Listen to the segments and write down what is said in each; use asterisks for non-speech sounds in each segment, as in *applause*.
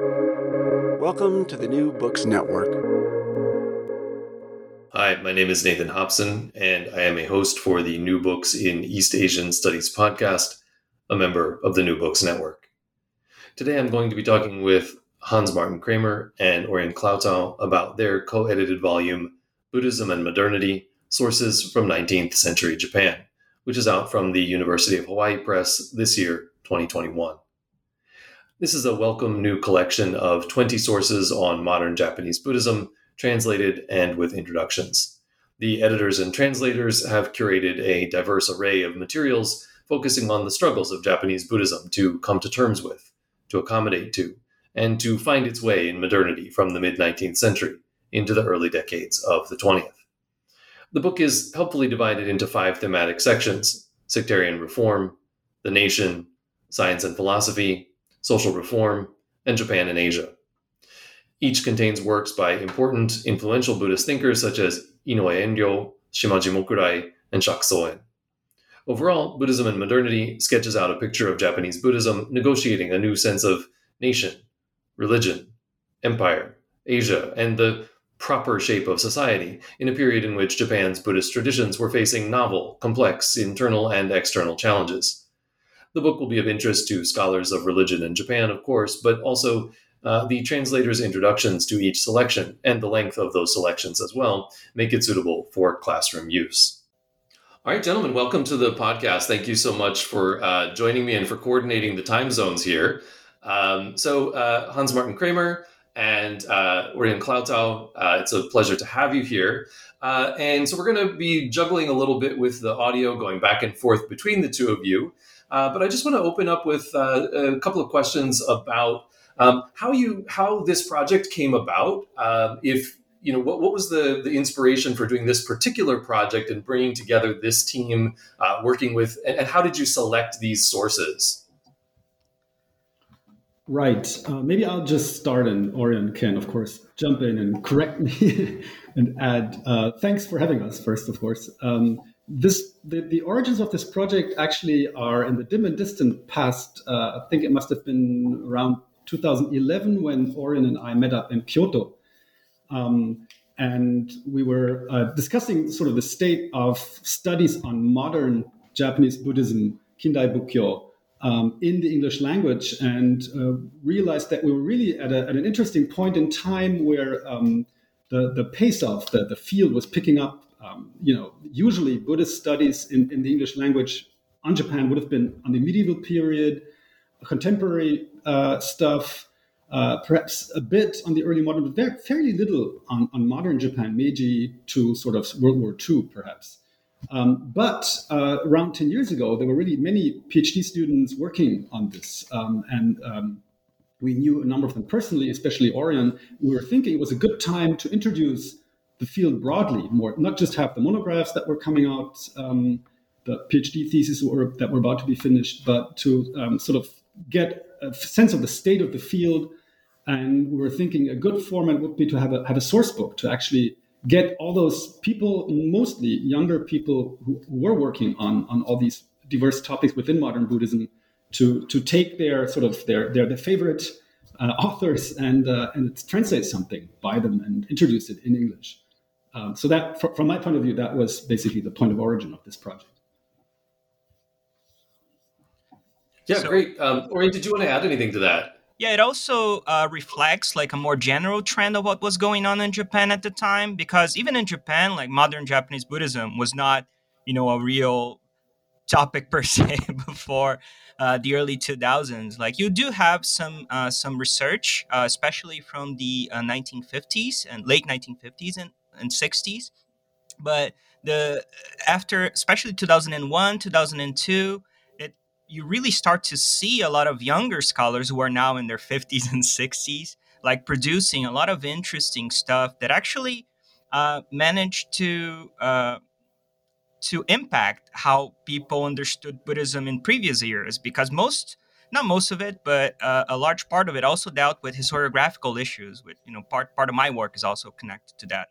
Welcome to the New Books Network. Hi, my name is Nathan Hopson, and I am a host for the New Books in East Asian Studies podcast, a member of the New Books Network. Today I'm going to be talking with Hans Martin Krämer and Orion Klautau about their co edited volume, Buddhism and Modernity Sources from 19th Century Japan, which is out from the University of Hawaii Press this year, 2021. This is a welcome new collection of 20 sources on modern Japanese Buddhism, translated and with introductions. The editors and translators have curated a diverse array of materials focusing on the struggles of Japanese Buddhism to come to terms with, to accommodate to, and to find its way in modernity from the mid 19th century into the early decades of the 20th. The book is helpfully divided into five thematic sections sectarian reform, the nation, science and philosophy, social reform, and Japan and Asia. Each contains works by important, influential Buddhist thinkers such as Inoue Enryo, Shimaji Mokurai, and Shaku Sōen. Overall, Buddhism and Modernity sketches out a picture of Japanese Buddhism negotiating a new sense of nation, religion, empire, Asia, and the proper shape of society in a period in which Japan's Buddhist traditions were facing novel, complex internal and external challenges. The book will be of interest to scholars of religion in Japan, of course, but also uh, the translator's introductions to each selection and the length of those selections as well make it suitable for classroom use. All right, gentlemen, welcome to the podcast. Thank you so much for uh, joining me and for coordinating the time zones here. Um, so, uh, Hans Martin Krämer and uh, Orion Klautau, uh, it's a pleasure to have you here. Uh, and so, we're going to be juggling a little bit with the audio, going back and forth between the two of you. Uh, but I just want to open up with uh, a couple of questions about um, how you how this project came about. Um, if you know what, what was the the inspiration for doing this particular project and bringing together this team, uh, working with, and, and how did you select these sources? Right. Uh, maybe I'll just start, and Orion can, of course, jump in and correct me *laughs* and add. Uh, thanks for having us, first, of course. Um, this the, the origins of this project actually are in the dim and distant past. Uh, I think it must have been around 2011 when Orion and I met up in Kyoto. Um, and we were uh, discussing sort of the state of studies on modern Japanese Buddhism, Kindai Bukkyo, um, in the English language and uh, realized that we were really at, a, at, an interesting point in time where um, the, the pace of the, the field was picking up. Um, you know, usually Buddhist studies in, in the English language on Japan would have been on the medieval period, contemporary uh, stuff, uh, perhaps a bit on the early modern, but very, fairly little on, on modern Japan, Meiji to sort of World War II, perhaps. Um, but uh, around 10 years ago, there were really many PhD students working on this. Um, and um, we knew a number of them personally, especially Orion. We were thinking it was a good time to introduce the field broadly, more not just have the monographs that were coming out, um, the PhD thesis were, that were about to be finished, but to um, sort of get a sense of the state of the field. And we were thinking a good format would be to have a, have a source book to actually get all those people, mostly younger people who, who were working on, on all these diverse topics within modern Buddhism, to, to take their sort of their their, their favorite uh, authors and uh, and translate something by them and introduce it in English. Um, so that, fr- from my point of view, that was basically the point of origin of this project. Yeah, so, great. Um, Orion, did you want to add anything to that? Yeah, it also uh, reflects like a more general trend of what was going on in Japan at the time, because even in Japan, like modern Japanese Buddhism was not, you know, a real topic *laughs* per se before uh, the early 2000s. Like you do have some uh, some research, uh, especially from the 1950s uh, and late 1950s and, and 60s, but the after especially 2001, 2002 it you really start to see a lot of younger scholars who are now in their 50s and 60s like producing a lot of interesting stuff that actually uh, managed to uh, to impact how people understood Buddhism in previous years because most not most of it but uh, a large part of it also dealt with historiographical issues with you know part part of my work is also connected to that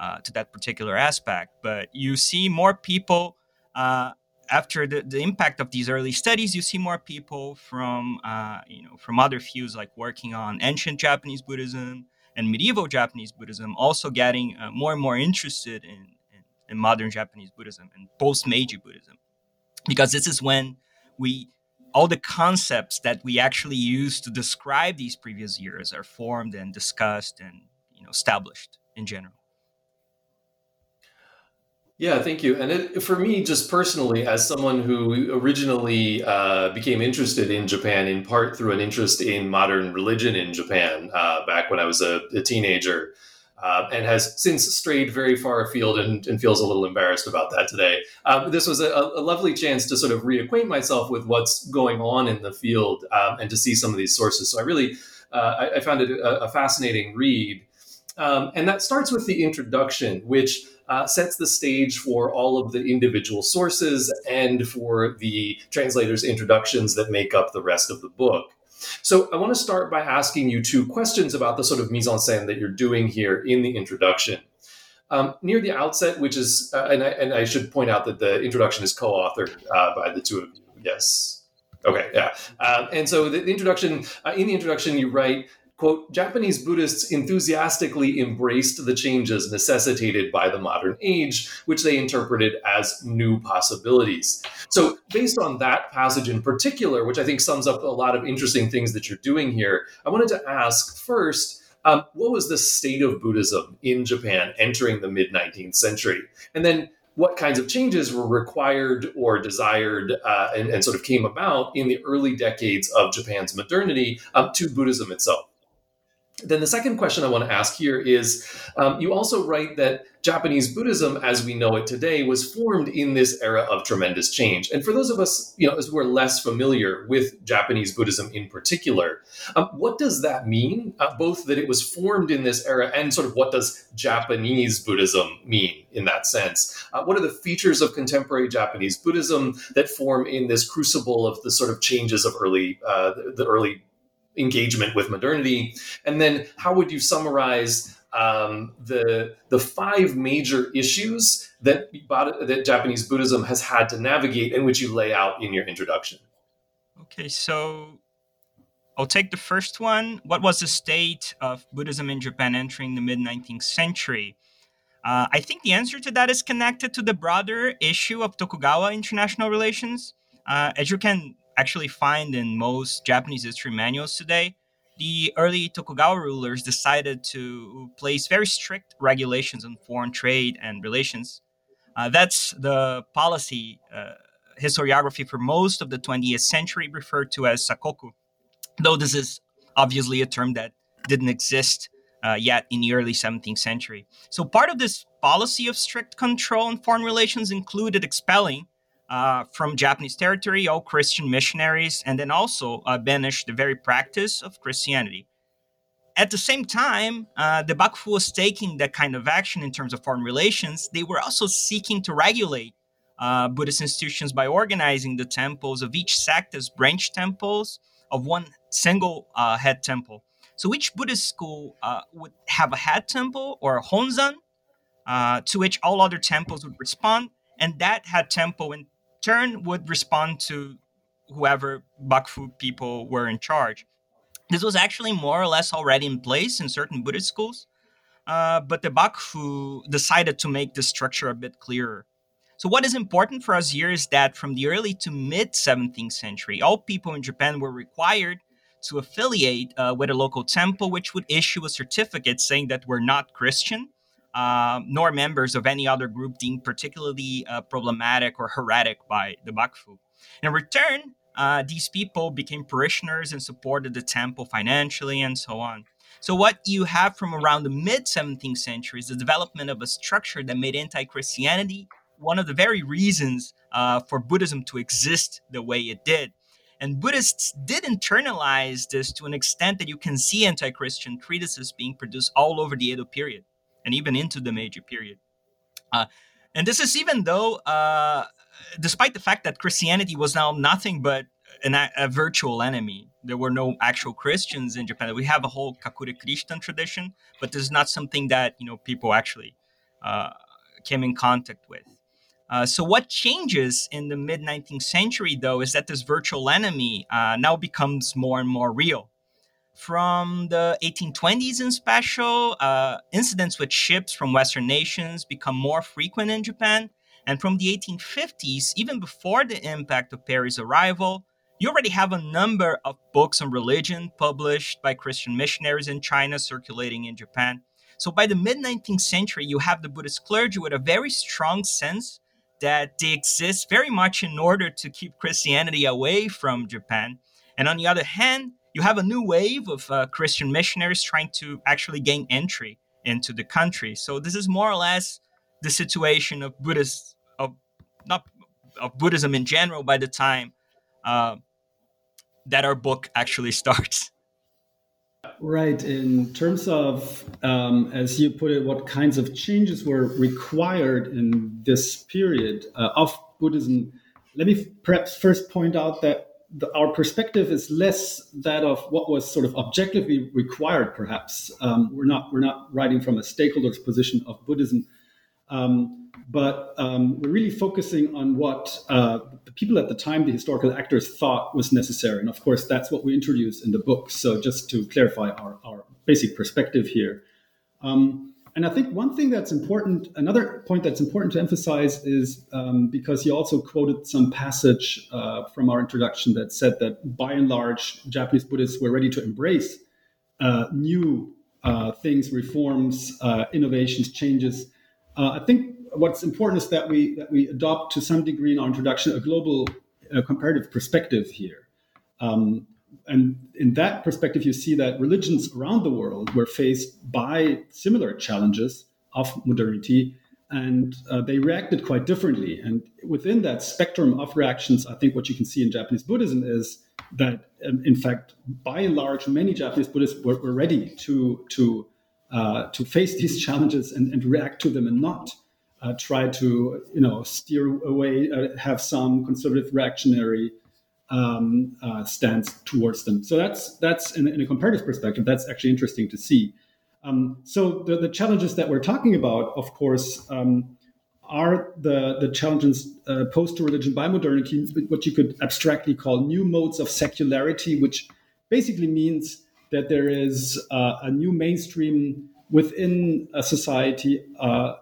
uh, to that particular aspect but you see more people uh, after the, the impact of these early studies, you see more people from uh, you know from other fields like working on ancient Japanese Buddhism and medieval Japanese Buddhism, also getting uh, more and more interested in, in, in modern Japanese Buddhism and post Meiji Buddhism, because this is when we all the concepts that we actually use to describe these previous years are formed and discussed and you know established in general. Yeah, thank you. And it, for me, just personally, as someone who originally uh, became interested in Japan in part through an interest in modern religion in Japan uh, back when I was a, a teenager, uh, and has since strayed very far afield and, and, feels a little embarrassed about that today. Um, this was a, a, lovely chance to sort of reacquaint myself with what's going on in the field um, and to see some of these sources. So I really uh, I, I, found it a, a fascinating read. Um, and that starts with the introduction, which uh, sets the stage for all of the individual sources and for the translator's introductions that make up the rest of the book. So I want to start by asking you two questions about the sort of mise en scène that you're doing here in the introduction. Um, near the outset, which is, uh, and, I, and, I, should point out that the introduction is co-authored uh, by the two of you. Yes. Okay. Yeah. Um, and so the, the introduction, uh, in the introduction, you write quote, Japanese Buddhists enthusiastically embraced the changes necessitated by the modern age, which they interpreted as new possibilities. So, based on that passage in particular, which I think sums up a lot of interesting things that you're doing here, I wanted to ask first. Um, what was the state of Buddhism in Japan entering the mid 19th century? And then what kinds of changes were required or desired uh, and, and, sort of came about in the early decades of Japan's modernity um, to Buddhism itself. Then the second question I want to ask here is um, you also write that Japanese Buddhism, as we know it today, was formed in this era of tremendous change. And for those of us, you know, who are less familiar with Japanese Buddhism in particular, um, what does that mean? Uh, both that it was formed in this era and sort of what does Japanese Buddhism mean in that sense? Uh, what are the features of contemporary Japanese Buddhism that form in this crucible of the sort of changes of early, uh, the early engagement with modernity? And then how would you summarize um, the the five major issues that that Japanese Buddhism has had to navigate, and which you lay out in your introduction? Okay, so I'll take the first one. What was the state of Buddhism in Japan entering the mid 19th century? Uh, I think the answer to that is connected to the broader issue of Tokugawa international relations. Uh, as you can actually find in most Japanese history manuals today, the early Tokugawa rulers decided to place very strict regulations on foreign trade and relations. Uh, that's the policy uh, historiography for most of the 20th century referred to as sakoku, though this is obviously a term that didn't exist uh, yet in the early 17th century. So part of this policy of strict control on foreign relations included expelling uh, from Japanese territory, all Christian missionaries, and then also uh, banished the very practice of Christianity. At the same time, uh, the Bakufu was taking that kind of action in terms of foreign relations. They were also seeking to regulate uh, Buddhist institutions by organizing the temples of each sect as branch temples of one single uh, head temple. So each Buddhist school would have a head temple or a honzan, to which all other temples would respond, and that head temple in turn would respond to whoever Bakufu people were in charge. This was actually more or less already in place in certain Buddhist schools, uh, but the Bakufu decided to make the structure a bit clearer. So, what is important for us here is that from the early to mid 17th century, all people in Japan were required to affiliate uh, with a local temple, which would issue a certificate saying that we're not Christian uh, nor members of any other group deemed particularly uh, problematic or heretic by the Bakufu. In return, uh, these people became parishioners and supported the temple financially and so on. So, what you have from around the mid 17th century is the development of a structure that made anti Christianity one of the very reasons uh, for Buddhism to exist the way it did. And Buddhists did internalize this to an extent that you can see anti Christian treatises being produced all over the Edo period and even into the Meiji period. Uh, and this is even though, uh, despite the fact that Christianity was now nothing but an, a virtual enemy, there were no actual Christians in Japan. We have a whole Kakure Christian tradition, but this is not something that you know people actually uh, came in contact with. Uh, so, what changes in the mid 19th century, though, is that this virtual enemy uh, now becomes more and more real. From the 1820s in special, uh, incidents with ships from Western nations become more frequent in Japan. And from the 1850s, even before the impact of Perry's arrival, you already have a number of books on religion published by Christian missionaries in China circulating in Japan. So by the mid 19th century, you have the Buddhist clergy with a very strong sense that they exist very much in order to keep Christianity away from Japan. And on the other hand, you have a new wave of uh, Christian missionaries trying to actually gain entry into the country. So this is more or less the situation of Buddhist, of not of Buddhism in general by the time uh, that our book actually *laughs* starts. Right. In terms of, um, as you put it, what kinds of changes were required in this period uh, of Buddhism, let me perhaps first point out that the, our perspective is less that of what was sort of objectively required. Perhaps um, we're not we're not writing from a stakeholder's position of Buddhism. Um, but um, we're really focusing on what uh, the people at the time, the historical actors, thought was necessary. And of course, that's what we introduce in the book. So, just to clarify our, our basic perspective here. Um, and I think one thing that's important, another point that's important to emphasize is um, because you also quoted some passage uh, from our introduction that said that by and large, Japanese Buddhists were ready to embrace uh, new uh, things, reforms, uh, innovations, changes. Uh, I think what's important is that we that we adopt to some degree in our introduction a global uh, comparative perspective here. Um, and in that perspective, you see that religions around the world were faced by similar challenges of modernity, and uh, they reacted quite differently. And within that spectrum of reactions, I think what you can see in Japanese Buddhism is that, um, in fact, by and large, many Japanese Buddhists were, were ready to to uh, to face these *laughs* challenges and, and react to them, and not uh, try to you know steer away, uh, have some conservative reactionary um, uh, stance towards them. So that's that's in, in, a comparative perspective, that's actually interesting to see. Um, so the, the challenges that we're talking about, of course, um, are the the challenges uh, posed to religion by modernity, what you could abstractly call new modes of secularity, which basically means that there is uh, a new mainstream within a society uh,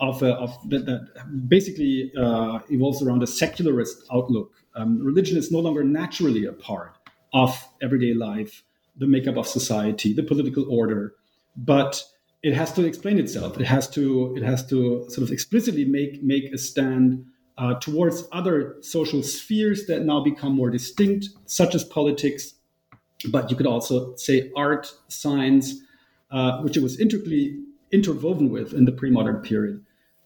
of, a, of that, that basically uh, evolves around a secularist outlook. Um, religion is no longer naturally a part of everyday life, the makeup of society, the political order, but it has to explain itself. It has to it has to sort of explicitly make make a stand uh, towards other social spheres that now become more distinct, such as politics. But you could also say art, science, uh, which it was integrally interwoven with in the pre-modern period.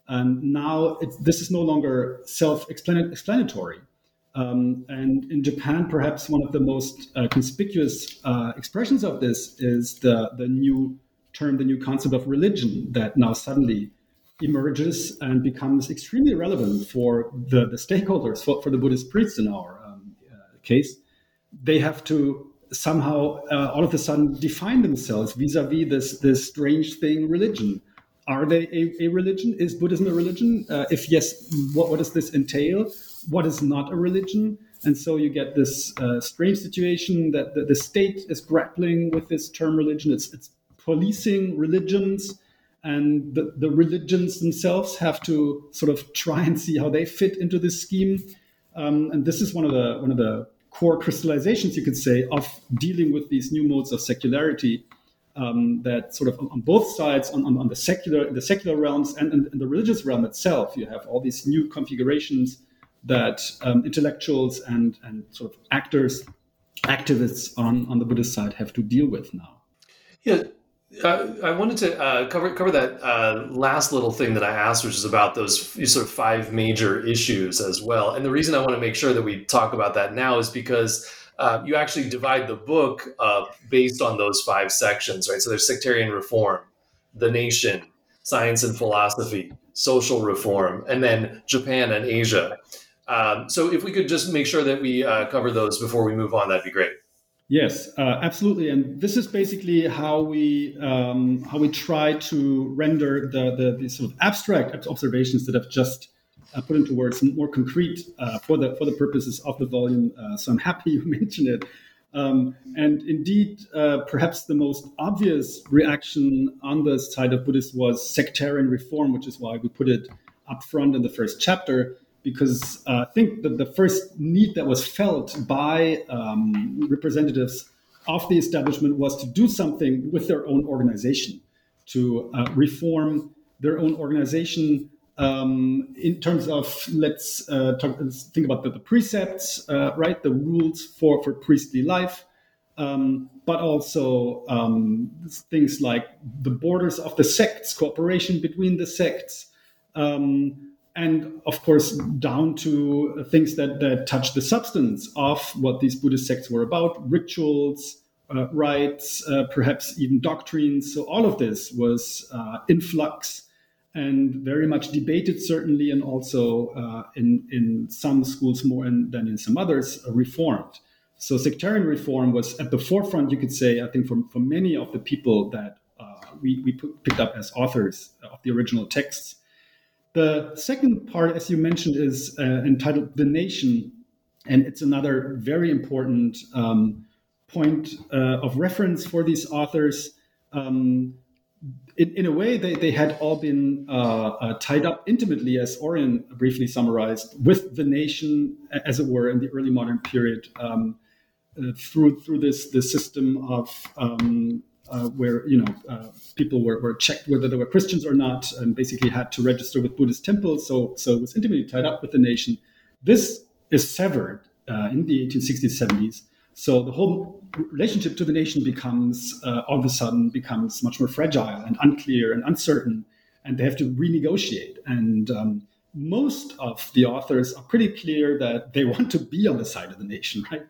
And now this is no longer self-explanatory. Um, and in Japan, perhaps one of the most uh, conspicuous uh, expressions of this is the, the new term, the new concept of religion that now suddenly emerges and becomes extremely relevant for the, the stakeholders, for, for the Buddhist priests in our um, uh, case. They have to somehow uh, all of a sudden define themselves vis-a-vis this, this strange thing, religion are they a, a religion? Is Buddhism a religion? Uh, if yes, what, what does this entail? What is not a religion? And so you get this uh, strange situation that the, the, state is grappling with this term religion. It's, it's policing religions, and the, the, religions themselves have to sort of try and see how they fit into this scheme. Um, and this is one of the one of the core crystallizations, you could say, of dealing with these new modes of secularity um, that sort of on, both sides, on, on, on, the secular, the secular realms and in, the religious realm itself, you have all these new configurations that um, intellectuals and, and sort of actors, activists on, on the Buddhist side have to deal with now. Yeah, uh, I wanted to uh, cover cover that uh, last little thing that I asked, which is about those sort of five major issues as well. And the reason I want to make sure that we talk about that now is because uh, you actually divide the book up based on those five sections, right? So there's sectarian reform, the nation, science and philosophy, social reform, and then Japan and Asia. Um, so if we could just make sure that we uh, cover those before we move on, that'd be great. Yes, uh, absolutely, and this is basically how we um, how we try to render the, the, the sort of abstract observations that I've just uh, put into words more concrete uh, for the for the purposes of the volume. Uh, so I'm happy *laughs* you mentioned it. Um, and indeed, uh, perhaps the most obvious reaction on the side of Buddhists was sectarian reform, which is why we put it up front in the first chapter. Because uh, I think that the first need that was felt by um, representatives of the establishment was to do something with their own organization, to uh, reform their own organization um, in terms of let's uh, talk, let's think about the, the precepts, uh, right? The rules for for priestly life, um, but also um, things like the borders of the sects, cooperation between the sects, um, and of course down to things that that touch the substance of what these Buddhist sects were about, rituals. Uh, rites, uh, perhaps even doctrines. So all of this was uh, in flux and very much debated, certainly, and also uh, in, in some schools more in, than in some others, uh, reformed. So sectarian reform was at the forefront, you could say, I think, for, for many of the people that uh, we, we put, picked up as authors of the original texts. The second part, as you mentioned, is uh, entitled The Nation, and it's another very important um, point uh, of reference for these authors. Um, in, in a way, they, they had all been uh, uh, tied up intimately, as Orion briefly summarized, with the nation, as it were, in the early modern period, um, uh, through through this this system of um, uh, where you know uh, people were, were checked whether they were Christians or not, and basically had to register with Buddhist temples. So so it was intimately tied up with the nation. This is severed uh, in the 1860s, 70s so the whole relationship to the nation becomes uh, all of a sudden becomes much more fragile and unclear and uncertain, and they have to renegotiate. And um, most of the authors are pretty clear that they *laughs* want to be on the side of the nation, right?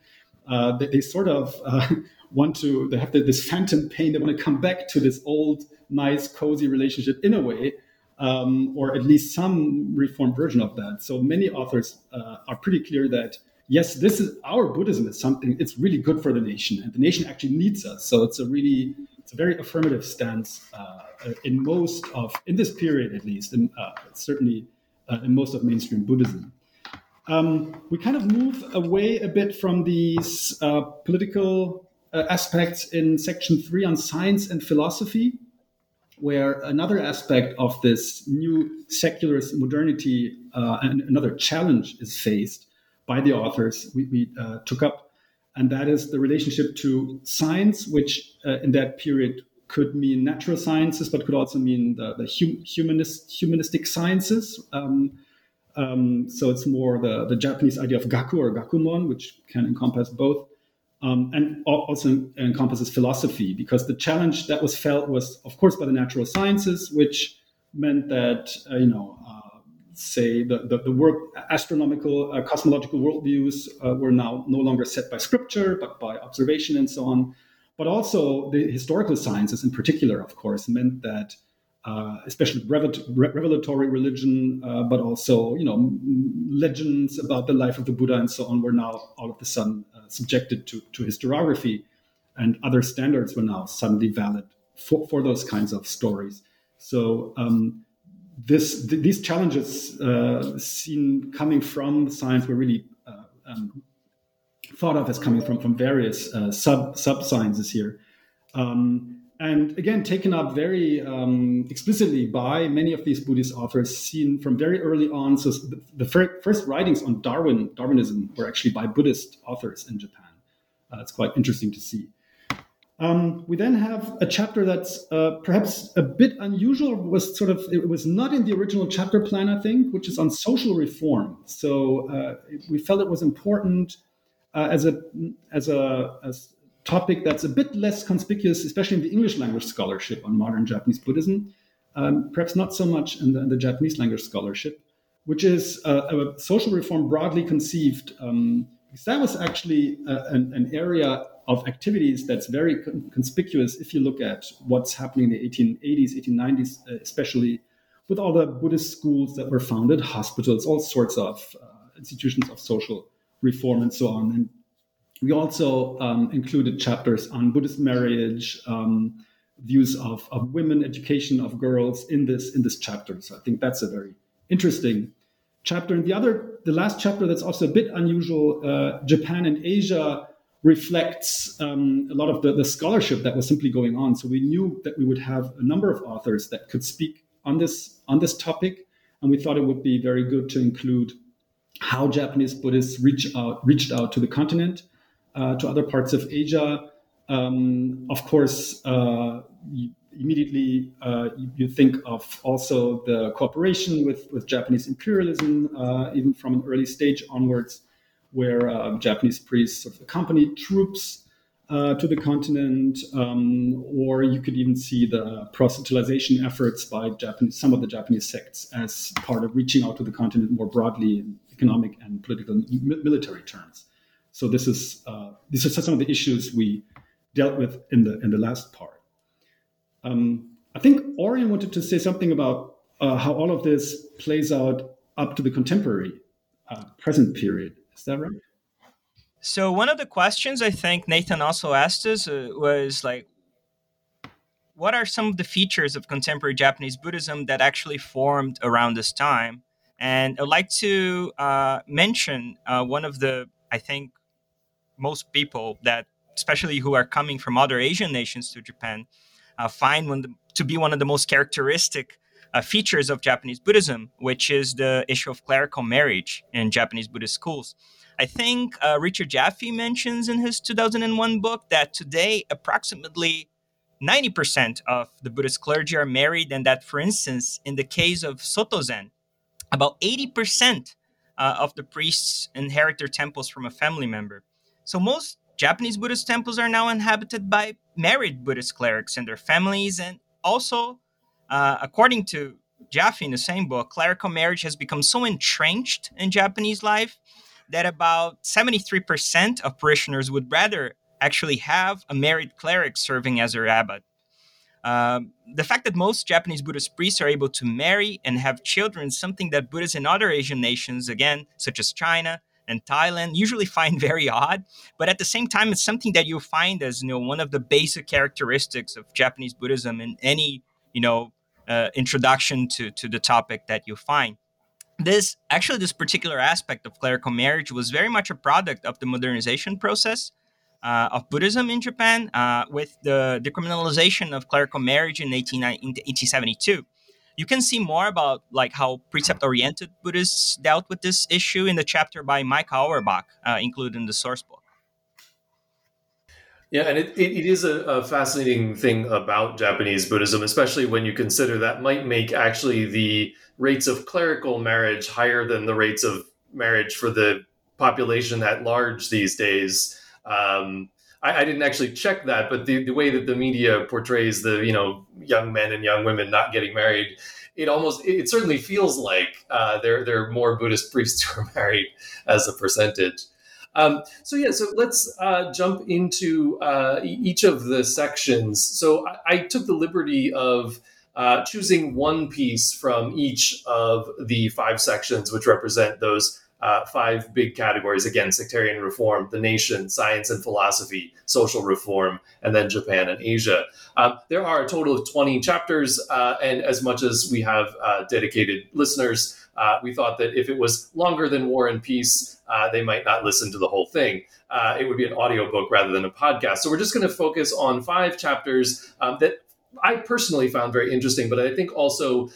Uh, they, they, sort of uh, *laughs* want to. They have this phantom pain. They want to come back to this old, nice, cozy relationship in a way. Um, or at least some reformed version of that. So many authors uh, are pretty clear that yes, this is our Buddhism is something. It's really good for the nation, and the nation actually needs us. So it's a really it's a very affirmative stance uh, in most of in this period at least, and uh, certainly uh, in most of mainstream Buddhism. Um, we kind of move away a bit from these uh, political uh, aspects in section three on science and philosophy, where another aspect of this new secularist modernity uh, and another challenge is faced by the authors we, we uh, took up, and that is the relationship to science, which uh, in that period could mean natural sciences, but could also mean the, the hum, humanist, humanistic sciences. Um, um, so it's more the, the Japanese idea of gaku or gakumon, which can encompass both. Um, and also encompasses philosophy because the challenge that was felt was, of course, by the natural sciences, which meant that uh, you know uh, say the, the, the work astronomical uh, cosmological worldviews uh, were now no longer set by scripture but by observation and so on but also the historical sciences in particular of course meant that uh, especially revelatory religion uh, but also you know legends about the life of the buddha and so on were now all of a sudden uh, subjected to, to historiography and other standards were now suddenly valid for, for those kinds of stories. So um, this th- these challenges uh, seen coming from science were really uh, um, thought of as coming from from various uh, sub sub sciences here, um, and again taken up very um, explicitly by many of these Buddhist authors, seen from very early on. So the, the fir- first writings on Darwin Darwinism were actually by Buddhist authors in Japan. Uh, it's quite interesting to see. Um, we then have a chapter that's uh, perhaps a bit unusual. Was sort of it was not in the original chapter plan, I think, which is on social reform. So uh, we felt it was important uh, as a as a as topic that's a bit less conspicuous, especially in the English language scholarship on modern Japanese Buddhism. Um, perhaps not so much in the, in the, Japanese language scholarship, which is uh, a social reform broadly conceived. Um, because that was actually uh, an, an area of activities that's very con- conspicuous if you look at what's happening in the 1880s, 1890s, uh, especially with all the Buddhist schools that were founded, hospitals, all sorts of uh, institutions of social reform, and so on. And we also um, included chapters on Buddhist marriage, um, views of, of women, education of girls in this in this chapter. So I think that's a very interesting chapter. And the other, the last chapter that's also a bit unusual, uh, Japan and Asia reflects um, a lot of the, the scholarship that was simply going on. So we knew that we would have a number of authors that could speak on this on this topic, and we thought it would be very good to include how Japanese Buddhists reach out reached out to the continent, to other parts of Asia. Um, of course, uh, immediately uh, you, you, think of also the cooperation with, with Japanese imperialism, uh, even from an early stage onwards where uh, Japanese priests sort of accompanied troops uh, to the continent, um, or you could even see the proselytization efforts by Japanese, some of the Japanese sects as part of reaching out to the continent more broadly in economic and political and military terms. So this is uh, these are some of the issues we dealt with in the in the last part. Um, I think Orion wanted to say something about uh, how all of this plays out up to the contemporary uh, present period. Is that right? So one of the questions I think Nathan also asked us uh, was like, what are some of the features of contemporary Japanese Buddhism that actually formed around this time? And I'd like to uh, mention uh, one of the, I think, most people that, especially who are coming from other Asian nations to Japan, uh, find one the, to be one of the most characteristic uh, features of Japanese Buddhism, which is the issue of clerical marriage in Japanese Buddhist schools. I think uh, Richard Jaffe mentions in his 2001 book that today approximately 90% of the Buddhist clergy are married, and that, for instance, in the case of Soto Zen, about 80% uh, of the priests inherit their temples from a family member. So most Japanese Buddhist temples are now inhabited by married Buddhist clerics and their families, and also uh, according to Jaffe in the same book, clerical marriage has become so entrenched in Japanese life that about 73% of parishioners would rather actually have a married cleric serving as their abbot. Um, the fact that most Japanese Buddhist priests are able to marry and have children is something that Buddhists in other Asian nations, again, such as China and Thailand, usually find *laughs* very odd. But at the same time, it's something that you find as you know one of the basic characteristics of Japanese Buddhism in any you know uh, introduction to, to the topic that you find. This actually, this particular aspect of clerical marriage was very much a product of the modernization process uh, of Buddhism in Japan, uh, with the decriminalization of clerical marriage in 18, 1872. You can see more about like how precept-oriented Buddhists dealt with this issue in the chapter by Micah Auerback, uh, included in the source book. Yeah, and it, it, it is a, a, fascinating thing about Japanese Buddhism, especially when you consider that might make actually the rates of clerical marriage higher than the rates of marriage for the population at large these days. Um, I, I, didn't actually check that, but the, the way that the media portrays the you know young men and young women not getting married, it almost it certainly feels like uh, there there are more Buddhist *laughs* priests who are married as a percentage. Um, so yeah, so let's uh, jump into uh, each of the sections. So I, I took the liberty of uh, choosing one piece from each of the five sections, which represent those uh, five big categories again sectarian reform, the nation, science and philosophy, social reform, and then Japan and Asia. Um, there are a total of 20 chapters, uh, and as much as we have uh, dedicated listeners, uh, we thought that if it was longer than War and Peace, uh, they might not listen to the whole thing. Uh, it would be an audiobook rather than a podcast. So we're just going to focus on five chapters um, that I personally found very interesting, but I think also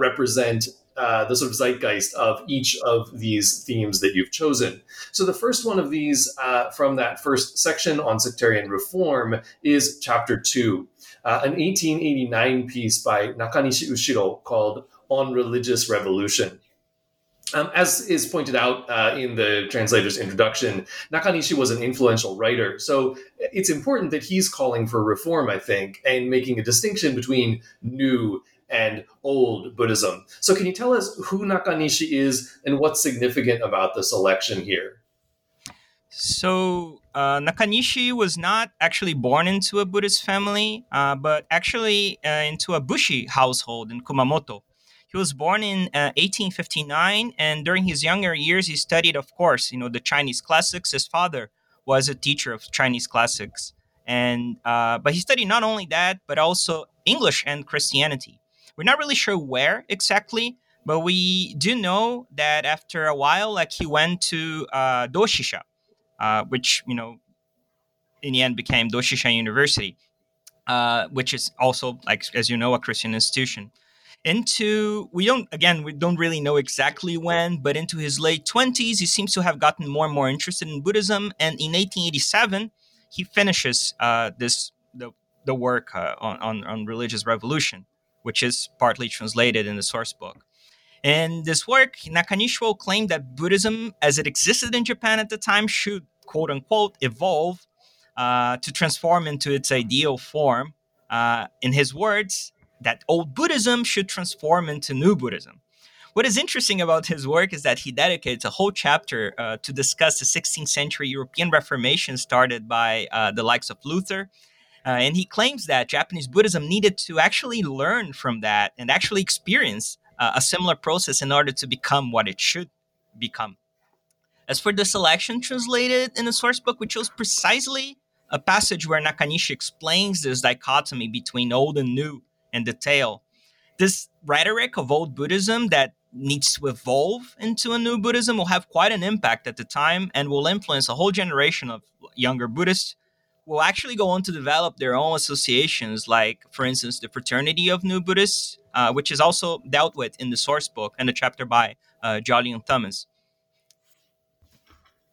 represent uh, the sort of zeitgeist of each of these themes that you've chosen. So, the first one of these uh, from that first section on sectarian reform is chapter two, uh, an 1889 piece by Nakanishi Ushiro called On Religious Revolution. Um, as is pointed out uh, in the translator's introduction, Nakanishi was an influential writer. So it's important that he's calling for reform, I think, and making a distinction between new and old Buddhism. So, can you tell us who Nakanishi is and what's significant about this election here? So, uh, Nakanishi was not actually born into a Buddhist family, uh, but actually uh, into a Bushi household in Kumamoto. He was born in 1859, uh, and during his younger years, he studied, of course, you know, the Chinese classics. His father was a teacher of Chinese classics, and uh, but he studied not only that, but also English and Christianity. We're not really sure where exactly, But we do know that after a while, like he went to uh, Doshisha, uh, which you know, in the end became Doshisha University, uh, which is also like as you know a Christian institution. Into we don't again we don't really know exactly when, but into his late twenties, he seems to have gotten more and more interested in Buddhism, and in 1887 he finishes uh, this the the work uh, on, on on religious revolution, which is partly translated in the source book. In this work, Nakanishi claimed that Buddhism, as it existed in Japan at the time, should quote unquote evolve uh, to transform into its ideal form. Uh, in his words, that old Buddhism should transform into new Buddhism. What is interesting about his work is that he dedicates a whole chapter uh, to discuss the 16th century European Reformation started by uh, the likes of Luther. Uh, and he claims that Japanese Buddhism needed to actually learn from that and actually experience uh, a similar process in order to become what it should become. As for the selection translated in the source book, we chose precisely a passage where Nakanishi explains this dichotomy between old and new and the tale. This rhetoric of old Buddhism that needs to evolve into a new Buddhism will have quite an impact at the time and will influence a whole generation of younger Buddhists will actually go on to develop their own associations, like, for instance, the Fraternity of New Buddhists, uh, which is also dealt with in the source book and the chapter by uh, Jolyon Thomas.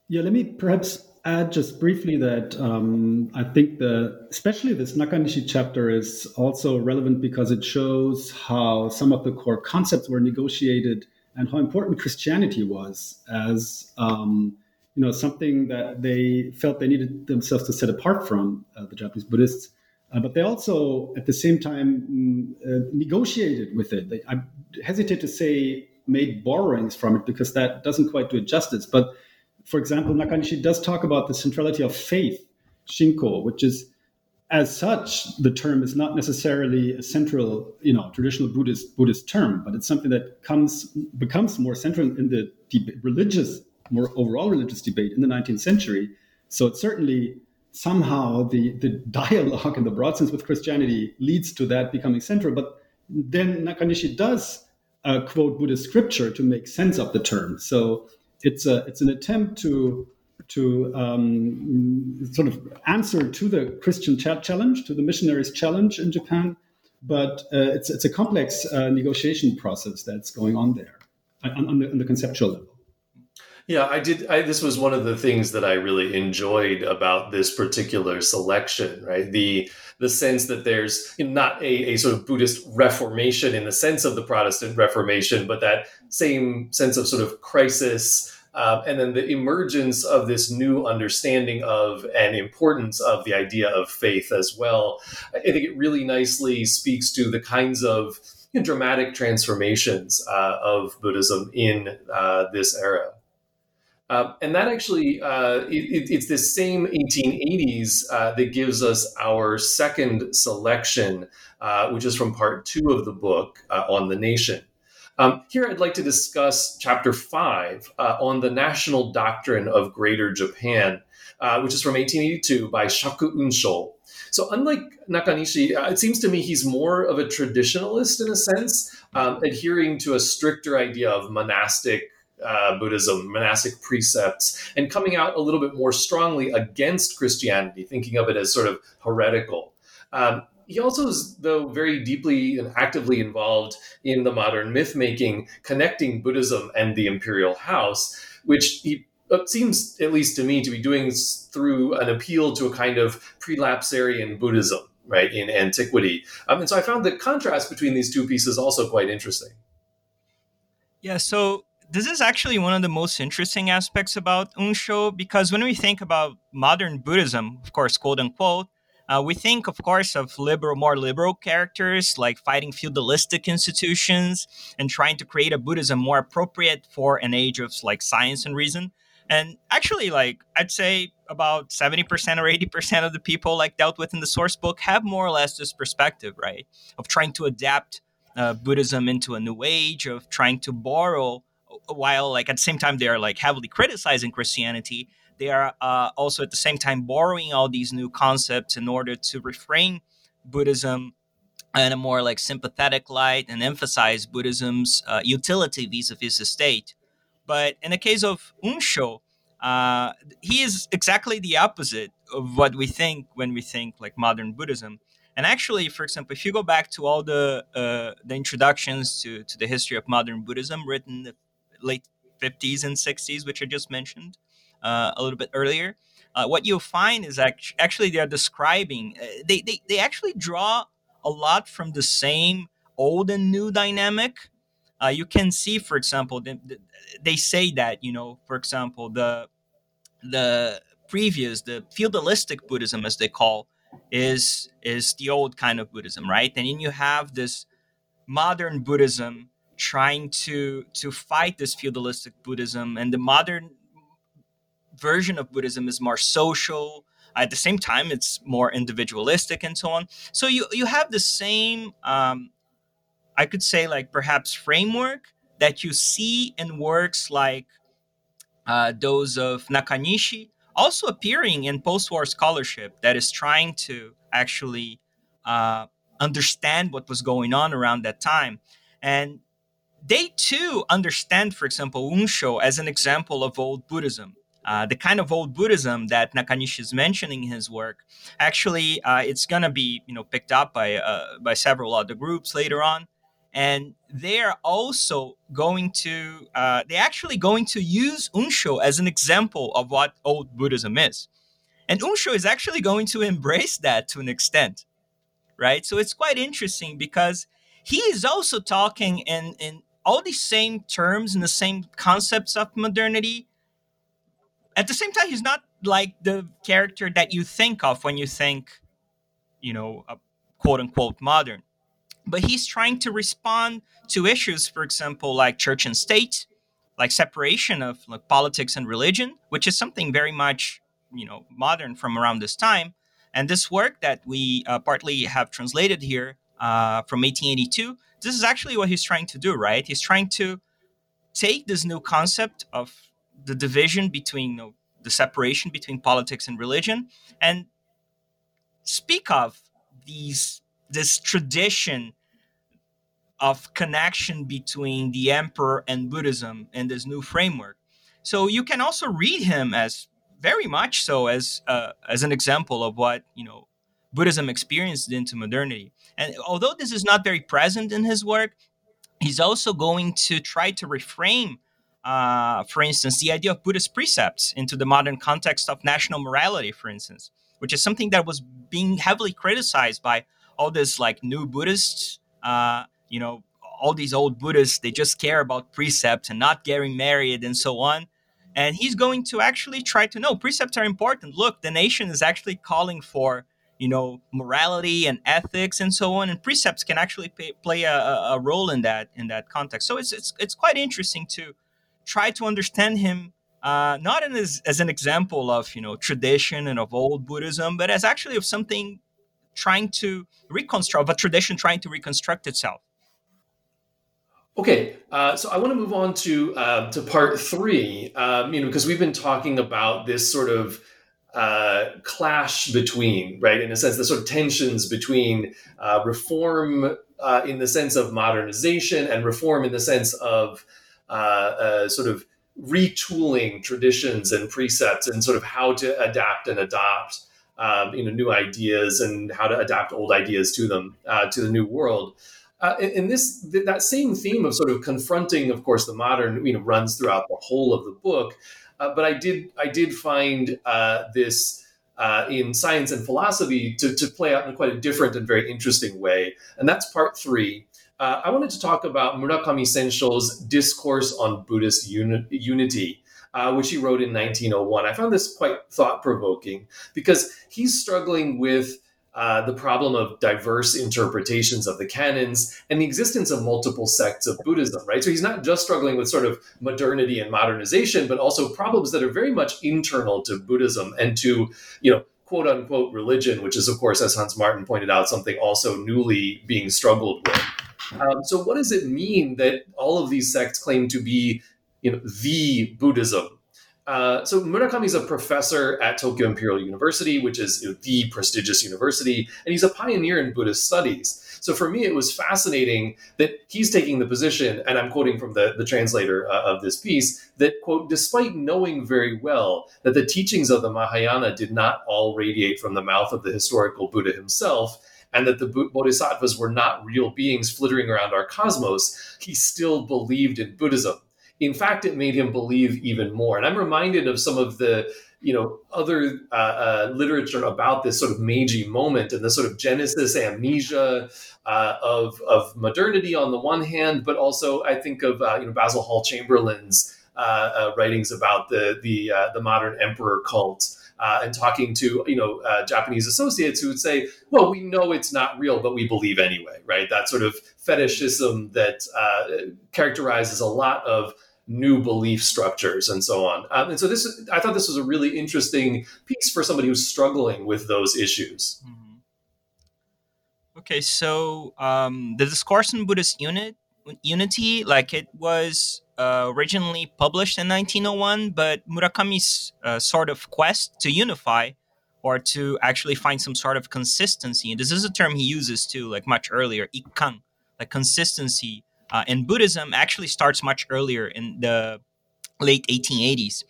Yeah, let me perhaps add just briefly that um, I think the especially this Nakanishi chapter is also relevant because it shows how some of the core concepts were negotiated and how important Christianity was as um, you know something that they felt they needed themselves to set apart from uh, the Japanese Buddhists. Uh, but they also, at the same time, mm, uh, negotiated with it. They, I hesitate to say made borrowings from it because that doesn't quite do it justice. But for example, Nakanishi does talk about the centrality of faith, shinko, which is as such, the term is not necessarily a central, you know, traditional Buddhist Buddhist term, but it's something that comes becomes more central in the religious more overall religious debate in the 19th century. So it certainly somehow the, the dialogue in the broad sense with Christianity leads to that becoming central. But then Nakanishi does uh, quote Buddhist scripture to make sense of the term. So it's a it's an attempt to to um, sort of answer to the Christian challenge, to the missionaries' challenge in Japan. But uh, it's it's a complex uh, negotiation process that's going on there on, on, the, on the conceptual level. Yeah, I did. I, this was one of the things that I really enjoyed about this particular selection, right? The the sense that there's not a, a sort of Buddhist reformation in the sense of the Protestant Reformation, but that same sense of sort of crisis, uh, and then the emergence of this new understanding of and importance of the idea of faith as well. I think it really nicely speaks to the kinds of you know, dramatic transformations uh, of Buddhism in uh, this era. Uh, and that actually, uh, it, it's this same 1880s uh, that gives us our second selection, uh, which is from part two of the book uh, on the nation. Um, here, I'd like to discuss chapter five uh, on the national doctrine of Greater Japan, which is from 1882 by Shaku Unsho. So, unlike Nakanishi, it seems to me he's more of a traditionalist in a sense, um, adhering to a stricter idea of monastic uh, Buddhism, monastic precepts, and coming out a little bit more strongly against Christianity, thinking of it as sort of heretical. Um, he also is, though, very deeply and actively involved in the modern myth making, connecting Buddhism and the imperial house, which he uh, seems, at least to me, to be doing through an appeal to a kind of prelapsarian Buddhism, right, in antiquity. Um, and so I found the contrast between these two pieces also quite interesting. Yeah, so this is actually one of the most interesting aspects about Unsho because when we think about modern Buddhism, of course, quote unquote, uh, we think, of course, of liberal, more liberal characters like fighting feudalistic institutions and trying to create a Buddhism more appropriate for an age of like science and reason. And actually, like I'd say about 70% or 80% of the people like dealt with in the source book have more or less this perspective, right? Of trying to adapt uh, Buddhism into a new age, of trying to borrow while like at the same time they are like heavily criticizing Christianity, they are uh, also at the same time borrowing all these new concepts in order to reframe Buddhism in a more like sympathetic light and emphasize Buddhism's uh, utility vis-a-vis the state. But in the case of Unsho, uh, he is exactly the opposite of what we think when we think like modern Buddhism. And actually, for example, if you go back to all the uh, the introductions to, to the history of modern Buddhism written late 50s and 60s, which I just mentioned uh, a little bit earlier, uh, what you'll find is act- actually they are describing, uh, they, they, they actually draw a lot from the same old and new dynamic. Uh, you can see, for example, they, they say that, you know, for example, the the previous, the feudalistic Buddhism, as they call, is is the old kind of Buddhism, right? And then you have this modern Buddhism trying to to fight this feudalistic Buddhism, and the modern version of Buddhism is more social. At the same time, it's more individualistic and so on. So you you have the same, um, I could say, like perhaps framework that you see in works like uh, those of Nakanishi, also appearing in post-war scholarship that is trying to actually uh, understand what was going on around that time, and they too understand, for example, Unsho as an example of old Buddhism. Uh, the kind of old Buddhism that Nakanishi is mentioning in his work, actually, uh, it's going to be you know picked up by uh, by several other groups later on, and they are also going to uh, they're actually going to use Unsho as an example of what old Buddhism is, and Unsho is actually going to embrace that to an extent, right? So it's quite interesting because he is also talking in in all these same terms and the same concepts of modernity at the same time, he's not like the character that you think of when you think, you know, quote unquote modern. But he's trying to respond to issues, for example, like church and state, like separation of like politics and religion, which is something very much, you know, modern from around this time. And this work that we uh, partly have translated here uh, from 1882, this is actually what he's trying to do, right? He's trying to take this new concept of the division between you know, the separation between politics and religion and speak of these this tradition of connection between the emperor and buddhism in this new framework so you can also read him as very much so as uh, as an example of what you know buddhism experienced into modernity and although this is not very present in his work he's also going to try to reframe uh, for instance, the idea of Buddhist precepts into the modern context of national morality, for instance, which is something that was being heavily criticized by all this like new Buddhists, uh, you know, all these old Buddhists, they just care about precepts and not getting married and so on. And he's going to actually try to know precepts are important. Look, the nation is actually calling for, you know, morality and ethics and so on, and precepts can actually pay, play a, a role in that in that context. So it's it's it's quite interesting to try to understand him uh, not as, as an example of you know tradition and of old Buddhism, but as actually of something trying to reconstruct, of a tradition trying to reconstruct itself. Okay, uh, so I want to move on to uh, to part three. Um, you know, because we've been talking about this sort of uh, clash between, right, in a sense, the sort of tensions between uh, reform uh, in the sense of modernization and reform in the sense of uh, uh, sort of retooling traditions and precepts and sort of how to adapt and adopt um, you know new ideas and how to adapt old ideas to them uh, to the new world. Uh, and, this th- that same theme of sort of confronting, of course, the modern you know runs throughout the whole of the book. Uh, but I did I did find uh, this. in science and philosophy, to, to play out in quite a different and very interesting way. And that's part three uh, I wanted to talk about Murakami Sensho's Discourse on Buddhist uni- Unity, uh, which he wrote in 1901. I found this quite thought provoking because he's struggling with uh, the problem of diverse interpretations of the canons and the existence of multiple sects of Buddhism, right? So he's not just struggling with sort of modernity and modernization, but also problems that are very much internal to Buddhism and to, you know, quote unquote religion, which is, of course, as Hans Martin pointed out, something also newly being struggled with. Um, so, what does it mean that all of these sects claim to be, you know, the Buddhism? Uh, so Murakami is a professor at Tokyo Imperial University, which is you know, the prestigious university, and he's a pioneer in Buddhist studies. So for me, it was fascinating that he's taking the position, and I'm quoting from the, the translator uh, of this piece, that, quote, despite knowing very well that the teachings of the Mahayana did not all radiate from the mouth of the historical Buddha himself, and that the bodhisattvas were not real beings flittering around our cosmos, he still believed in Buddhism in fact, it made him believe even more. And I'm reminded of some of the you know other uh, uh, literature about this sort of Meiji moment and the sort of genesis amnesia uh, of of modernity on the one hand, but also I think of uh, you know Basil Hall Chamberlain's uh, uh, writings about the the the modern emperor cult. And talking to you know Japanese associates who would say, "Well, we know it's not real, but we believe anyway." Right? That sort of fetishism that characterizes a lot of new belief structures and so on. Um, and so this, I thought this was a really interesting piece for somebody who's struggling with those issues. Mm-hmm. Okay, so um, the discourse in Buddhist unit unity, like it was uh, originally published in 1901, but Murakami's uh, sort of quest to unify or to actually find some sort of consistency, and this is a term he uses too, like much earlier, ikkan, like consistency uh, and Buddhism actually starts much earlier in the late 1880s.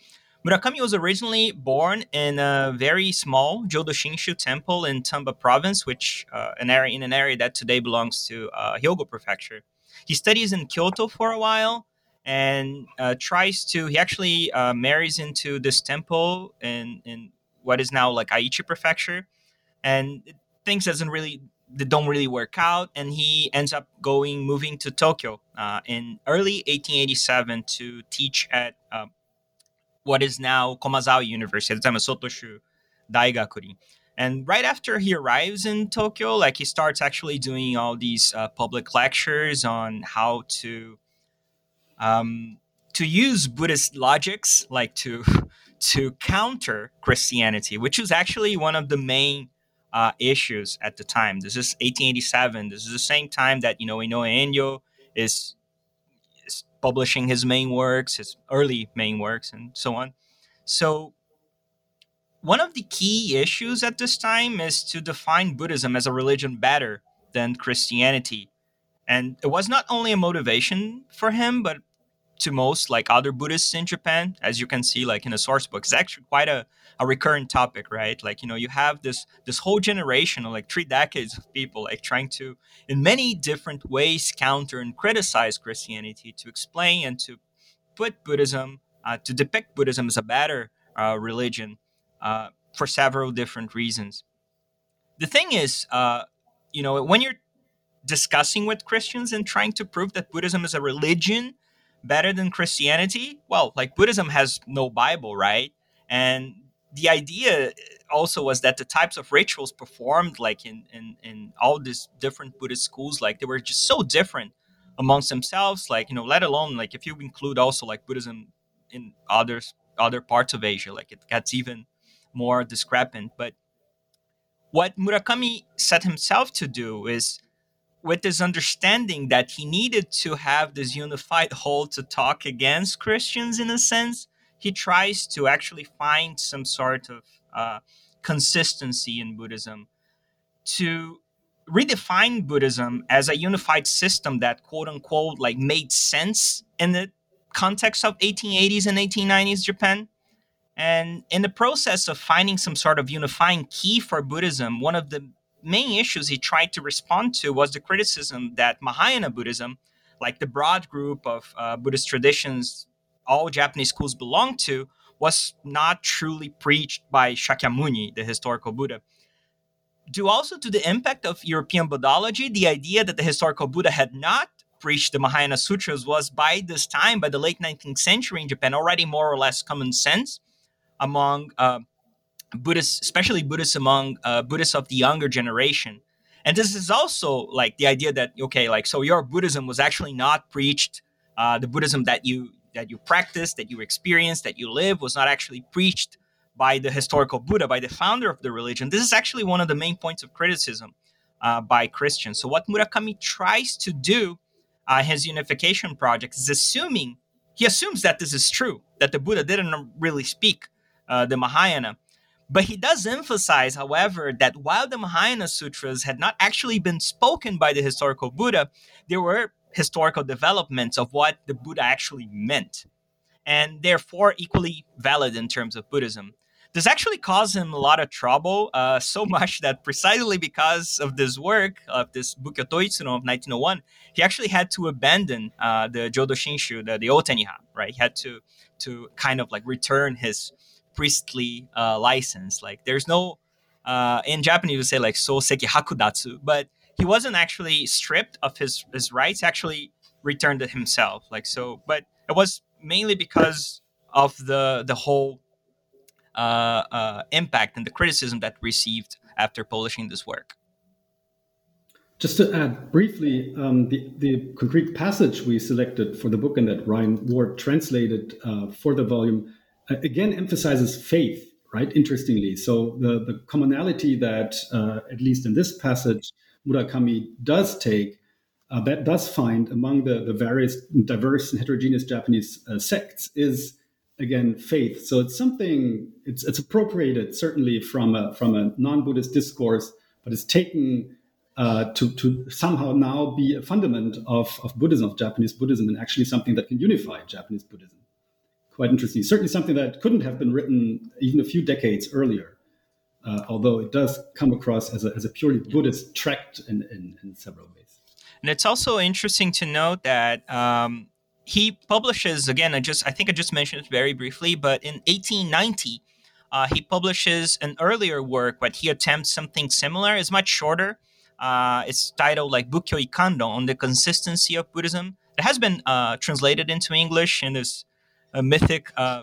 Murakami was originally born in a very small Jodo Shinshu temple in Tamba province, which uh, an area in an area that today belongs to uh, Hyogo prefecture. He studies in Kyoto for a while and uh, tries to. He actually uh, marries into this temple in in what is now like Aichi prefecture, and things doesn't really that don't really work out, and he ends up going moving to Tokyo uh, in early 1887 to teach at uh, what is now Komazawa University, at the time Sotoshu Daigakurin. And right after he arrives in Tokyo, like he starts actually doing all these uh, public lectures on how to um, to use Buddhist logics, like to *laughs* to counter Christianity, which was actually one of the main uh, issues at the time. This is 1887. This is the same time that you know Inoue Enryo is, is publishing his main works, his early main works, and so on. So one of the key issues at this time is to define Buddhism as a religion better than Christianity. And it was not only a motivation for him, but to most like other Buddhists in Japan, as you can see, like in the source book, it's actually quite a, a recurrent topic, right? Like, you know, you have this this whole generation of like three decades of people like trying to in many different ways counter and criticize Christianity to explain and to put Buddhism, uh, to depict Buddhism as a better uh, religion uh, for several different reasons. The thing is, uh, you know, when you're discussing with Christians and trying to prove that Buddhism is a religion better than Christianity? Well, like Buddhism has no Bible, right? And the idea also was that the types of rituals performed like in, in, in all these different Buddhist schools, like they were just so different amongst themselves, like, you know, let alone like if you include also like Buddhism in others other parts of Asia, like it gets even more discrepant. But what Murakami set himself to do is with this understanding that he needed to have this unified whole to talk against Christians in a sense, he tries to actually find some sort of uh, consistency in Buddhism to redefine Buddhism as a unified system that quote unquote like made sense in the context of 1880s and 1890s Japan. And in the process of finding some sort of unifying key for Buddhism, one of the main issues he tried to respond to was the criticism that Mahayana Buddhism, like the broad group of uh, Buddhist traditions all Japanese schools belong to, was not truly preached by Shakyamuni, the historical Buddha. Due also to the impact of European Buddhology, the idea that the historical Buddha had not preached the Mahayana Sutras was by this time, by the late 19th century in Japan, already more or less common sense among uh, Buddhists, especially Buddhists among uh, Buddhists of the younger generation. And this is also like the idea that okay, like so your Buddhism was actually not preached. Uh, the Buddhism that you that you practice, that you experience, that you live was not actually preached by the historical Buddha, by the founder of the religion. This is actually one of the main points of criticism uh, by Christians. So what Murakami tries to do, uh, his unification project, is assuming he assumes that this is true, that the Buddha didn't really speak uh, the Mahayana. But he does emphasize, however, that while the Mahayana Sutras had not actually been spoken by the historical Buddha, there were historical developments of what the Buddha actually meant, and therefore equally valid in terms of Buddhism. This actually caused him a lot of trouble, uh, so *laughs* much that precisely because of this work, of this Bukkyo Toitsuron of 1901, he actually had to abandon uh, the Jodo Shinshu, the, the Otaniha, right? He had to, to kind of like return his priestly uh, license. Like there's no uh, in Japanese we say like soseki hakudatsu, but he wasn't actually stripped of his his rights. Actually returned it himself. Like so, but it was mainly because of the the whole uh, uh, impact and the criticism that received after publishing this work. Just to add briefly, um, the, the concrete passage we selected for the book and that Ryan Ward translated uh, for the volume again emphasizes faith, right? Interestingly, so the the commonality that uh, at least in this passage Murakami does take. Uh, that does find among the, the various diverse and heterogeneous Japanese uh, sects is again faith. So it's something it's it's appropriated certainly from a from a non-Buddhist discourse, but it's taken uh, to to somehow now be a fundament of of Buddhism, of Japanese Buddhism, and actually something that can unify Japanese Buddhism quite interesting. Certainly something that couldn't have been written even a few decades earlier, uh, although it does come across as a, as a purely Buddhist tract in, in, in, several ways. And it's also interesting to note that um, he publishes, again, I just I think I just mentioned it very briefly, but in 1890, uh, he publishes an earlier work, but he attempts something similar. It's much shorter. Uh, it's titled like Bukkyo Ikkanron on the consistency of Buddhism. It has been uh, translated into English and is a mythic uh,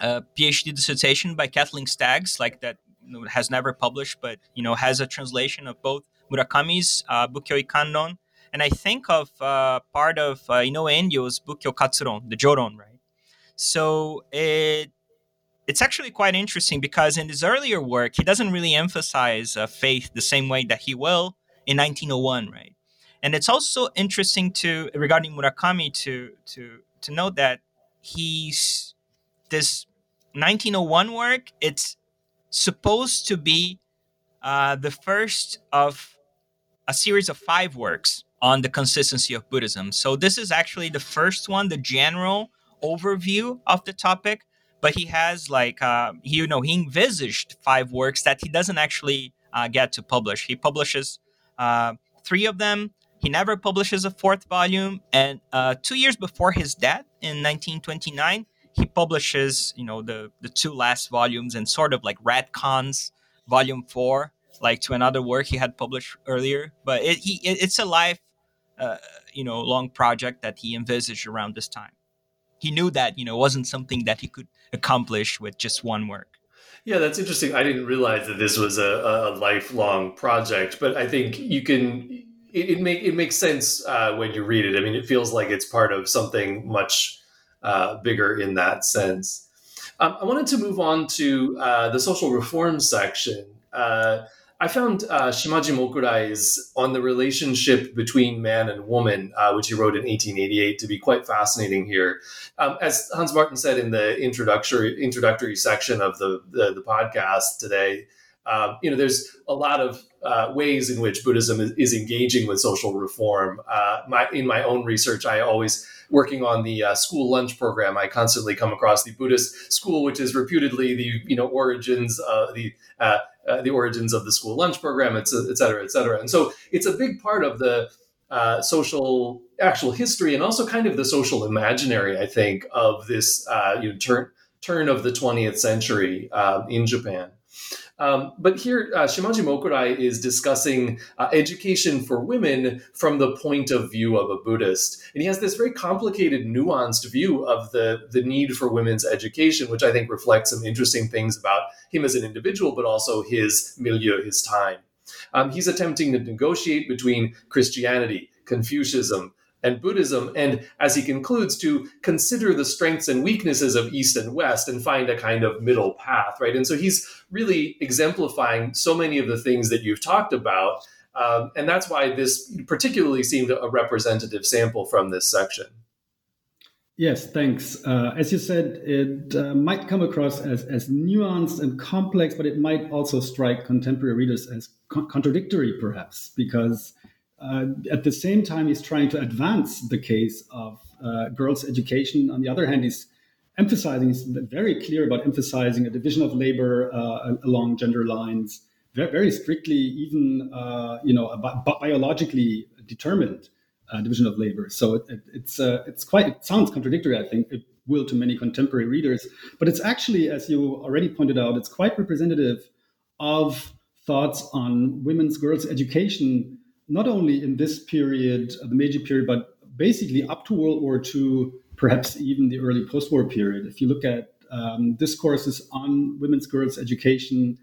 uh, PhD dissertation by Kathleen Staggs, like that you know, has never published, but you know has a translation of both Murakami's uh, Bukkyo Ikkanron, and I think of uh, part of uh, Inoue Enryo's Bukkyo Katsuron, the Joron, right? So it it's actually quite interesting because in his earlier work, he doesn't really emphasize uh, faith the same way that he will in 1901, right? And it's also interesting to regarding Murakami to to to note that he's this 1901 work. It's supposed to be uh, the first of a series of five works on the consistency of Buddhism. So this is actually the first one, the general overview of the topic. But he has like uh, he, you know he envisaged five works that he doesn't actually uh, get to publish. He publishes uh, three of them he never publishes a fourth volume, and uh, two years before his death in 1929, he publishes, you know, the the two last volumes and sort of like retcons volume four, like to another work he had published earlier. But it, he it, it's a life, uh, you know, long project that he envisaged around this time. He knew that you know wasn't something that he could accomplish with just one work. Yeah, that's interesting. I didn't realize that this was a, a lifelong project, but I think you can it, it make it makes sense uh, when you read it. I mean, it feels like it's part of something much uh, bigger in that sense. Um, I wanted to move on to uh, the social reform section. Uh, I found uh, Shimaji Mokurai's on the relationship between man and woman, uh, which he wrote in 1888, to be quite fascinating here. Um, as Hans Martin said in the introductory introductory section of the, the, the podcast today, um, you know, there's a lot of uh, ways in which Buddhism is, is engaging with social reform. Uh, my, in my own research, I always working on the uh, school lunch program. I constantly come across the Buddhist school, which is reputedly the you know origins of the uh, uh, the origins of the school lunch program, et cetera, et cetera. And so it's a big part of the uh, social actual history and also kind of the social imaginary, I think, of this you know, turn turn of the 20th century in Japan. Um, but here, uh, Shimaji Mokurai is discussing uh, education for women from the point of view of a Buddhist. And he has this very complicated, nuanced view of the, the need for women's education, which I think reflects some interesting things about him as an individual, but also his milieu, his time. Um, he's attempting to negotiate between Christianity, Confucianism, and Buddhism, and as he concludes, to consider the strengths and weaknesses of East and West and find a kind of middle path, right? And so he's really exemplifying so many of the things that you've talked about. Um, and that's why this particularly seemed a representative sample from this section. Yes, thanks. Uh, as you said, it uh, might come across as, as nuanced and complex, but it might also strike contemporary readers as co- contradictory, perhaps, because uh, at the same time he's trying to advance the case of uh, girls' education. On the other hand, he's emphasizing, he's very clear about emphasizing a division of labor uh, along gender lines, very, very strictly, even uh, you know, bi- biologically determined uh, division of labor. So it, it, it's it's quite it sounds contradictory. I think it will to many contemporary readers, but it's actually, as you already pointed out, it's quite representative of thoughts on women's girls' education, not only in this period, the Meiji period, but basically up to World War II, perhaps even the early post-war period. If you look at um, discourses on women's girls' education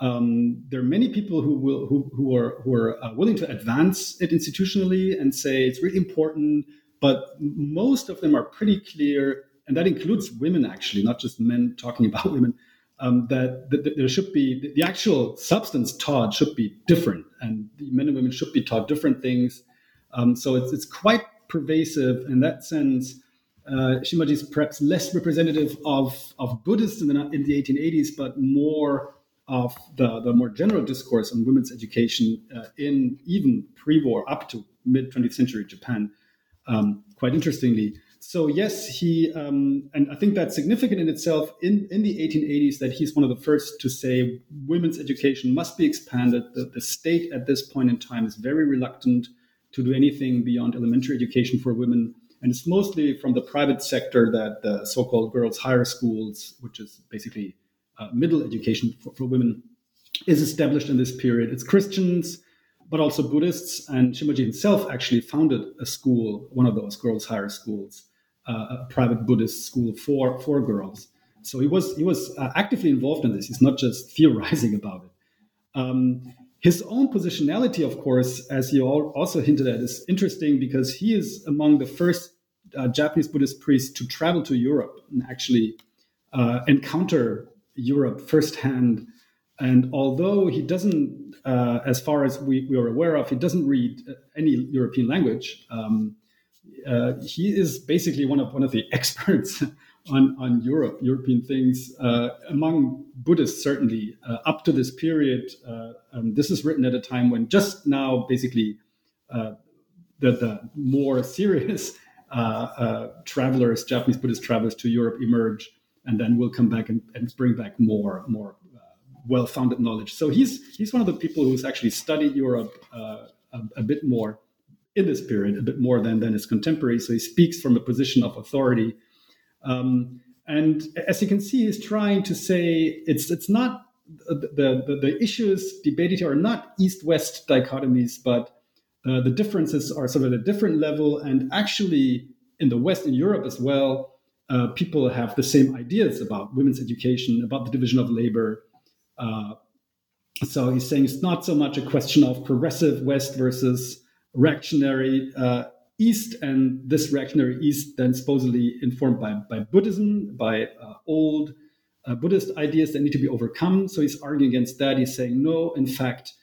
um, there are many people who will who, who are who are uh, willing to advance it institutionally and say it's really important but most of them are pretty clear and that includes women actually not just men talking *laughs* about women um, that, that, there should be the actual substance taught should be different and men and women should be taught different things um, so it's, it's quite pervasive in that sense uh, Shimaji is perhaps less representative of, of Buddhists in the, in the 1880s, but more of the, the more general discourse on women's education uh, in even pre-war up to mid 20th century Japan. Um, quite interestingly, so yes, he um, and I think that's significant in itself. In in the 1880s, that he's one of the first to say women's education must be expanded. The, the state at this point in time is very reluctant to do anything beyond elementary education for women. And it's mostly from the private sector that the so-called girls' higher schools, which is basically uh, middle education for, for, women is established in this period. It's Christians, but also Buddhists. And Shimaji himself actually founded a school, one of those girls' higher schools, a private Buddhist school for, for girls. So he was he was uh, actively involved in this. He's not just *laughs* theorizing about it. Um, his own positionality, of course, as you all also hinted at, is interesting because he is among the first uh, Japanese Buddhist priests to travel to Europe and actually uh, encounter Europe firsthand. And although he doesn't, uh, as far as we, we, are aware of, he doesn't read any European language. Um, uh, he is basically one of one of the *laughs* experts on on Europe, European things uh, among Buddhists. Certainly, uh, up to this period, uh, um, this is written at a time when just now, basically, uh, the, the more serious *laughs* travelers, Japanese Buddhist travelers to Europe, emerge and then we'll come back and, and bring back more more uh, well-founded knowledge. So he's he's one of the people who's actually studied Europe uh, a, a, bit more in this period, a bit more than than his contemporaries. So he speaks from a position of authority. Um, and as you can see, he's trying to say it's it's not the, the, the issues debated here are not east-west dichotomies, but uh, the differences are sort of at a different level. And actually, in the West, in Europe as well, uh, people have the same ideas about women's education, about the division of labor. Uh, so he's saying it's not so much a question of progressive West versus reactionary uh, East, and this reactionary East then supposedly informed by, by Buddhism, by uh, old uh, Buddhist ideas that need to be overcome. So he's arguing against that. He's saying, no, in fact,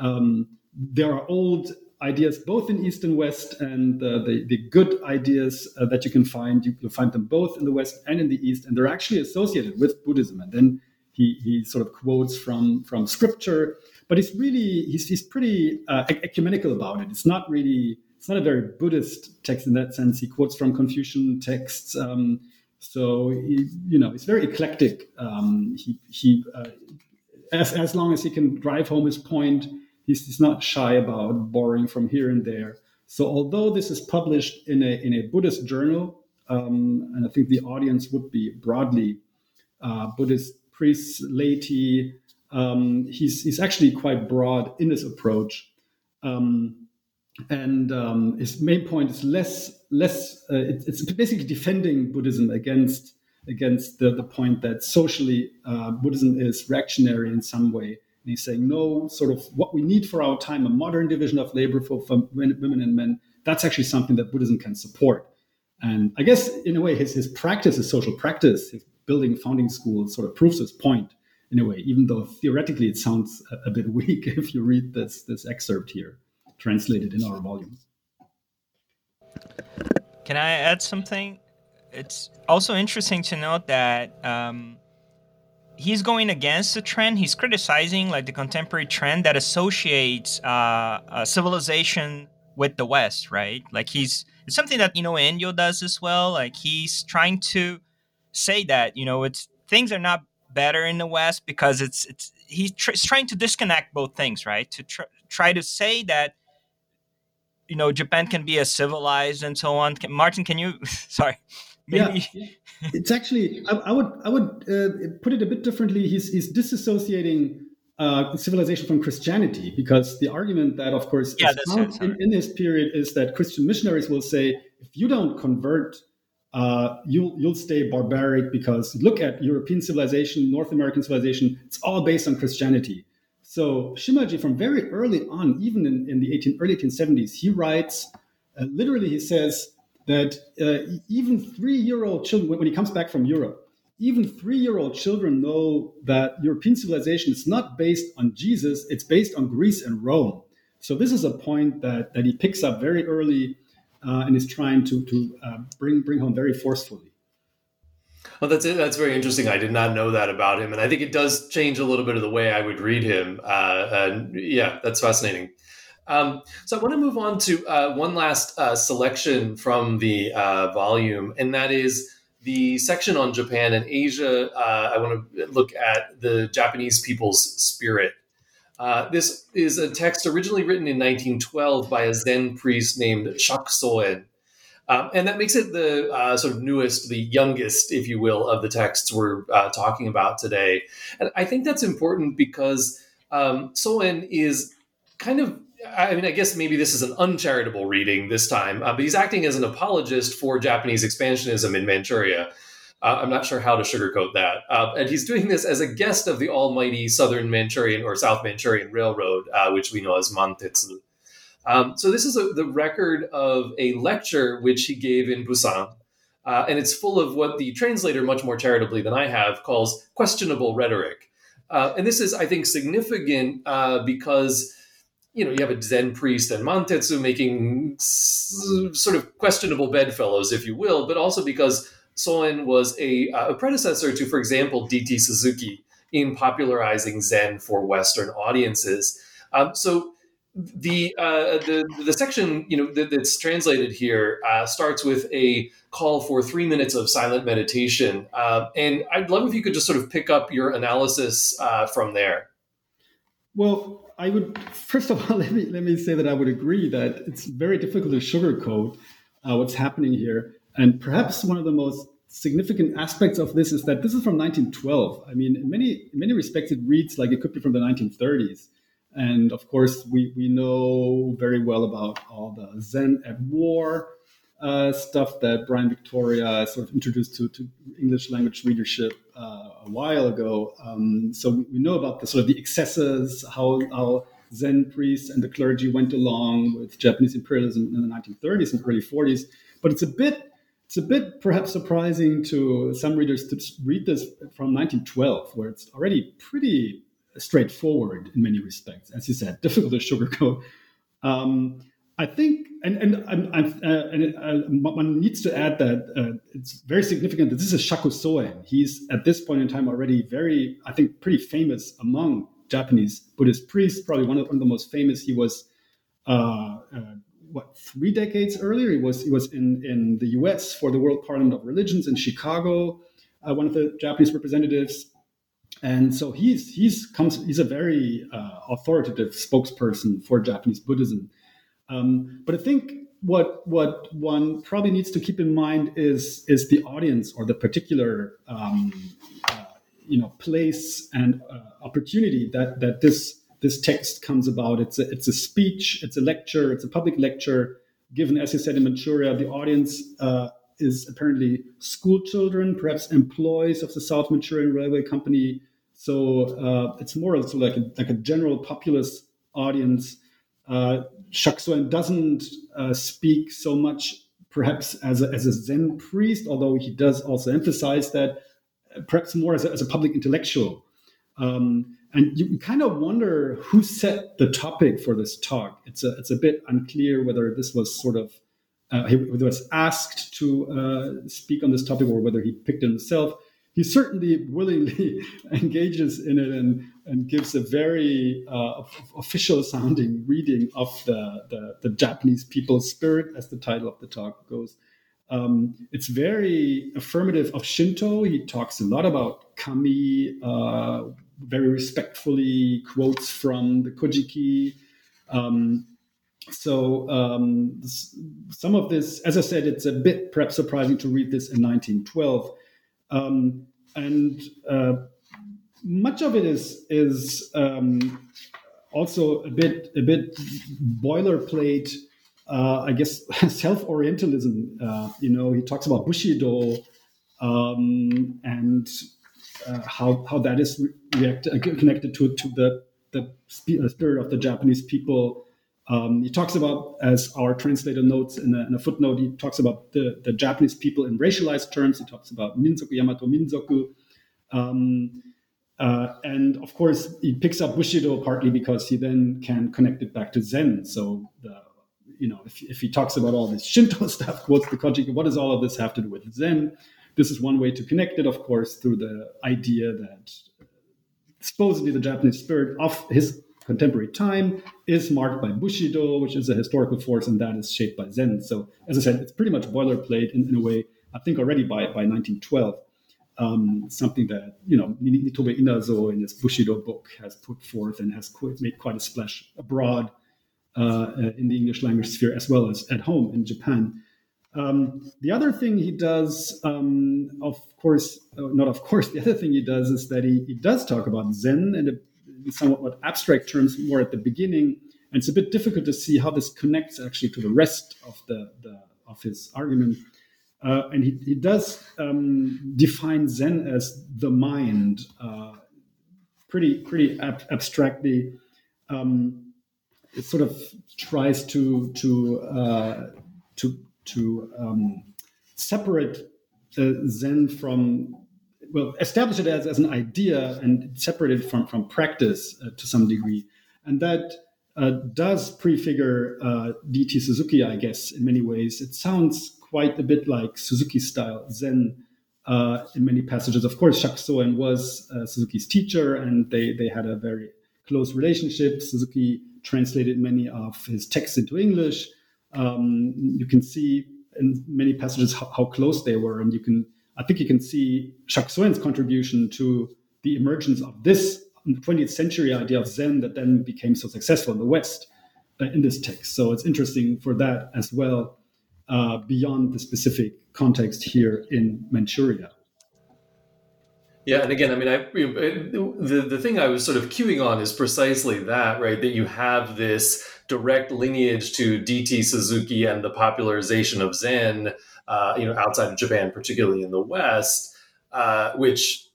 um, there are old ideas both in East and West, and uh, the, the good ideas uh, that you can find, you, will find them both in the West and in the East, and they're actually associated with Buddhism. And then he, he sort of quotes from, from scripture, but he's really, he's, he's pretty uh, ecumenical about it. It's not really, it's not a very Buddhist text in that sense. He quotes from Confucian texts. Um, so, he, you know, it's very eclectic. Um, he, he uh, as, as long as he can drive home his point, He's, he's not shy about borrowing from here and there. So although this is published in a, in a Buddhist journal, um, and I think the audience would be broadly uh, Buddhist priests, laity, um, he's, he's actually quite broad in his approach. Um, and um, his main point is less less uh, it, it's basically defending Buddhism against against the, the point that socially uh, Buddhism is reactionary in some way and he's saying, no, sort of what we need for our time, a modern division of labor for, for women and men, that's actually something that Buddhism can support. And I guess, in a way, his, his practice, his social practice, his building founding schools sort of proves this point in a way, even though theoretically it sounds a, a bit *laughs* weak if you read this, this excerpt here, translated in our volume. Can I add something? it's also interesting to note that um, he's going against the trend. He's criticizing like the contemporary trend that associates uh, civilization with the West, right? Like he's it's something that you know Enryo does as well. Like he's trying to say that you know it's things are not better in the West because it's it's he's tr- trying to disconnect both things, right? To tr- try to say that you know Japan can be as civilized and so on. Can, Martin, can you? *laughs* sorry. Maybe. Yeah, *laughs* it's actually I, I would I would uh, put it a bit differently. He's he's disassociating uh, civilization from Christianity because the argument that, of course, yeah, is found in, in, this period is that Christian missionaries will say, if you don't convert, uh, you'll you'll stay barbaric because look at European civilization, North American civilization, it's all based on Christianity. So Shimaji, from very early on, even in, in the 18, early 1870s, he writes, uh, literally, he says that uh, even three-year-old children, when he comes back from Europe, even three year old children know that European civilization is not based on Jesus, it's based on Greece and Rome. So, this is a point that, that he picks up very early uh, and is trying to, to uh, bring, bring home very forcefully. Well, that's it. That's very interesting. I did not know that about him, and I think it does change a little bit of the way I would read him. Uh, and yeah, that's fascinating. Um, so I want to move on to uh, one last uh, selection from the uh, volume, and that is the section on Japan and Asia, uh, I want to look at the Japanese people's spirit. Uh, this is a text originally written in 1912 by a Zen priest named Shaku Sōen. Um, and that makes it the uh, sort of newest, the youngest, if you will, of the texts we're uh, talking about today. And I think that's important because um, Sōen is kind of I mean, I guess maybe this is an uncharitable reading this time, uh, but he's acting as an apologist for Japanese expansionism in Manchuria. Uh, I'm not sure how to sugarcoat that. Uh, and he's doing this as a guest of the almighty Southern Manchurian or South Manchurian Railroad, uh, which we know as Mantetsu. Um, so this is a, the record of a lecture which he gave in Busan. Uh, and it's full of what the translator, much more charitably than I have, calls questionable rhetoric. Uh, and this is, I think, significant because you know, you have a Zen priest and Mantetsu making s- sort of questionable bedfellows, if you will, but also because Sōen was a, uh, a predecessor to, for example, D.T. Suzuki in popularizing Zen for Western audiences. Um, so the, uh, the the section you know that, that's translated here uh, starts with a call for three minutes of silent meditation, uh, and I'd love if you could just sort of pick up your analysis uh, from there. Well, I would first of all *laughs* let me let me say that I would agree that it's very difficult to sugarcoat uh, what's happening here, and perhaps one of the most significant aspects of this is that this is from 1912. I mean, in many in many respects, it reads like it could be from the 1930s, and of course, we we know very well about all the Zen at war uh, stuff that Brian Victoria sort of introduced to, to English language readership uh, a while ago. Um, so we know about the sort of the excesses, how, how Zen priests and the clergy went along with Japanese imperialism in the 1930s and early 40s. But it's a bit it's a bit perhaps surprising to some readers to read this from 1912, where it's already pretty straightforward in many respects, as you said, *laughs* difficult to sugarcoat. Um, I think, and and I'm, I'm, uh, and uh, one needs to add that uh, it's very significant that this is Shaku Sōen. He's at this point in time already very, I think, pretty famous among Japanese Buddhist priests. Probably one of, one of the most famous. He was, uh, uh, what, three decades earlier? It was he was in in the U.S. for the World Parliament of Religions in Chicago, uh, one of the Japanese representatives. And so he's he's comes he's a very authoritative spokesperson for Japanese Buddhism. Um, but I think what what one probably needs to keep in mind is is the audience or the particular um, uh, you know place and uh, opportunity that that this this text comes about. It's a, it's a speech, it's a lecture, it's a public lecture given, as you said, in Manchuria. The audience uh, is apparently school children, perhaps employees of the South Manchurian Railway Company. So uh, it's more of like a, like a general populist audience. Uh, Shaku Sōen doesn't uh, speak so much, perhaps as a, as a Zen priest, although he does also emphasize that, uh, perhaps more as a, as a public intellectual. Um, and you kind of wonder who set the topic for this talk. It's a, it's a bit unclear whether this was sort of uh, he was asked to uh, speak on this topic or whether he picked it himself. He certainly willingly *laughs* engages in it and, and gives a very uh, official sounding reading of the, the, the, Japanese people's spirit, as the title of the talk goes. Um, it's very affirmative of Shinto. He talks a lot about kami, uh, very respectfully quotes from the Kojiki. Um, so um, some of this, as I said, it's a bit perhaps surprising to read this in 1912, um, and uh, much of it is is um, also a bit a bit boilerplate. Uh, I guess *laughs* self-orientalism. Uh, you know, he talks about Bushido um, and uh, how how that is react- connected to to the the spirit of the Japanese people um, he talks about, as our translator notes in a, in a, footnote, he talks about the, the Japanese people in racialized terms. He talks about Minzoku, Yamato Minzoku. Um, uh, and of course, he picks up Bushido partly because he then can connect it back to Zen. So, the, you know, if, if he talks about all this Shinto *laughs* stuff, quotes the Kojiki, what does all of this have to do with Zen? This is one way to connect it, of course, through the idea that supposedly the Japanese spirit of his contemporary time is marked by Bushido, which is a historical force, and that is shaped by Zen. So, as I said, it's pretty much boilerplate in, in a way, I think already by, by 1912. Um, something that, you know, Nitobe Inazo in his Bushido book has put forth and has made quite a splash abroad uh, in the English language sphere as well as at home in Japan. Um, the other thing he does, um, of course, uh, not of course, *laughs* the other thing he does is that he, he does talk about Zen and a somewhat abstract terms more at the beginning. And it's a bit difficult to see how this connects actually to the rest of the, the of his argument. Uh, and he, he does um, define Zen as the mind, uh, pretty pretty ab- abstractly. Um, it sort of tries to to uh, to to um, separate Zen from well, establish it as, as an idea and separate it from, from practice uh, to some degree. And that uh, does prefigure uh, D.T. Suzuki, I guess, in many ways. It sounds quite a bit like Suzuki style Zen uh, in many passages. Of course, Shaku Sōen was uh, Suzuki's teacher, and they, they had a very close relationship. Suzuki translated many of his texts into English. Um, you can see in many passages how, how, close they were, and you can I think you can see Shaku Sōen's contribution to the emergence of this 20th century idea of Zen that then became so successful in the West uh, in this text. So it's interesting for that as well, uh, beyond the specific context here in Manchuria. Yeah, and again, I mean, I the the thing I was sort of queuing on is precisely that, right? That you have this direct lineage to D.T. Suzuki and the popularization of Zen uh, you know, outside of Japan, particularly in the West, uh, which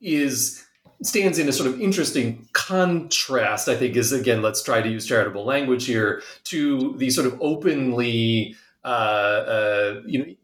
is stands in a sort of interesting contrast. I think is again, let's try to use charitable language here to the sort of openly, uh, uh you know.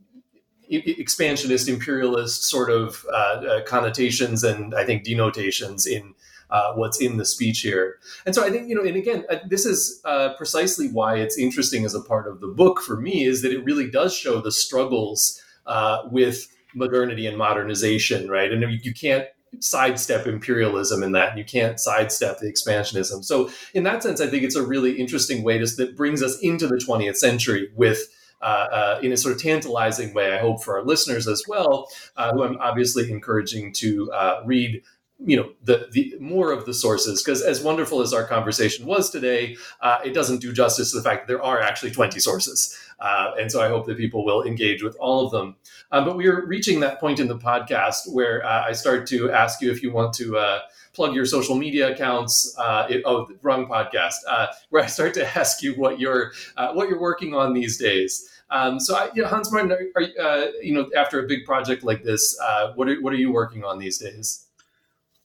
Expansionist, imperialist sort of uh, uh, connotations and I think denotations in uh, what's in the speech here. And so I think, you know, and again, uh, this is uh, precisely why it's interesting as a part of the book for me is that it really does show the struggles uh, with modernity and modernization, right? And you, can't sidestep imperialism in that you can't sidestep the expansionism so in that sense i think it's a really interesting way to, that brings us into the 20th century with uh, uh, in a sort of tantalizing way, I hope for our listeners as well, uh, who I'm obviously encouraging to uh, read you know the the more of the sources because as wonderful as our conversation was today uh, it doesn't do justice to the fact that there are actually 20 sources. Uh, and so i hope that people will engage with all of them. Um, but we are reaching that point in the podcast where uh, i start to ask you if you want to uh, plug your social media accounts uh, it, oh wrong podcast uh, where i start to *laughs* ask you what you're what you're working on these days. Um, so, I, you know, Hans Martin, are, are you know, after a big project like this, what are what are you working on these days?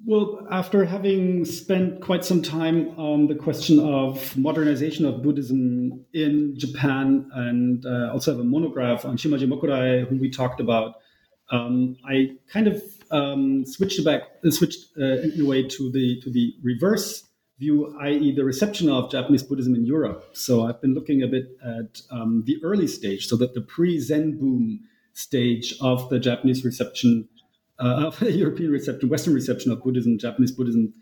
Well, after having spent quite some time on the question of modernization of Buddhism in Japan and uh, also have a monograph on Shimaji Mokurai, whom we talked about, um, I kind of um, switched back, uh, switched uh, in a way to the to the reverse view, i.e., the reception of Japanese Buddhism in Europe. So I've been looking a bit at um, the early stage, so that the pre-Zen boom stage of the Japanese reception, uh, *laughs* European reception, Western reception of Buddhism, Japanese Buddhism,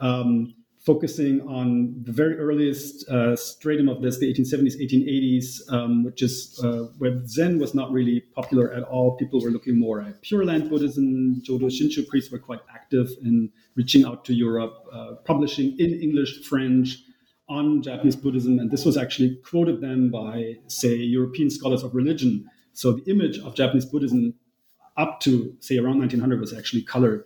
um, focusing on the very earliest uh, stratum of this, the 1870s, 1880s, um, which is uh, where Zen was not really popular at all. People were looking more at Pure Land Buddhism. Jodo Shinshu priests were quite active in reaching out to Europe, uh, publishing in English, French on Japanese Buddhism. And this was actually quoted then by, say, European scholars of religion. So the image of Japanese Buddhism up to, say, around 1900 was actually colored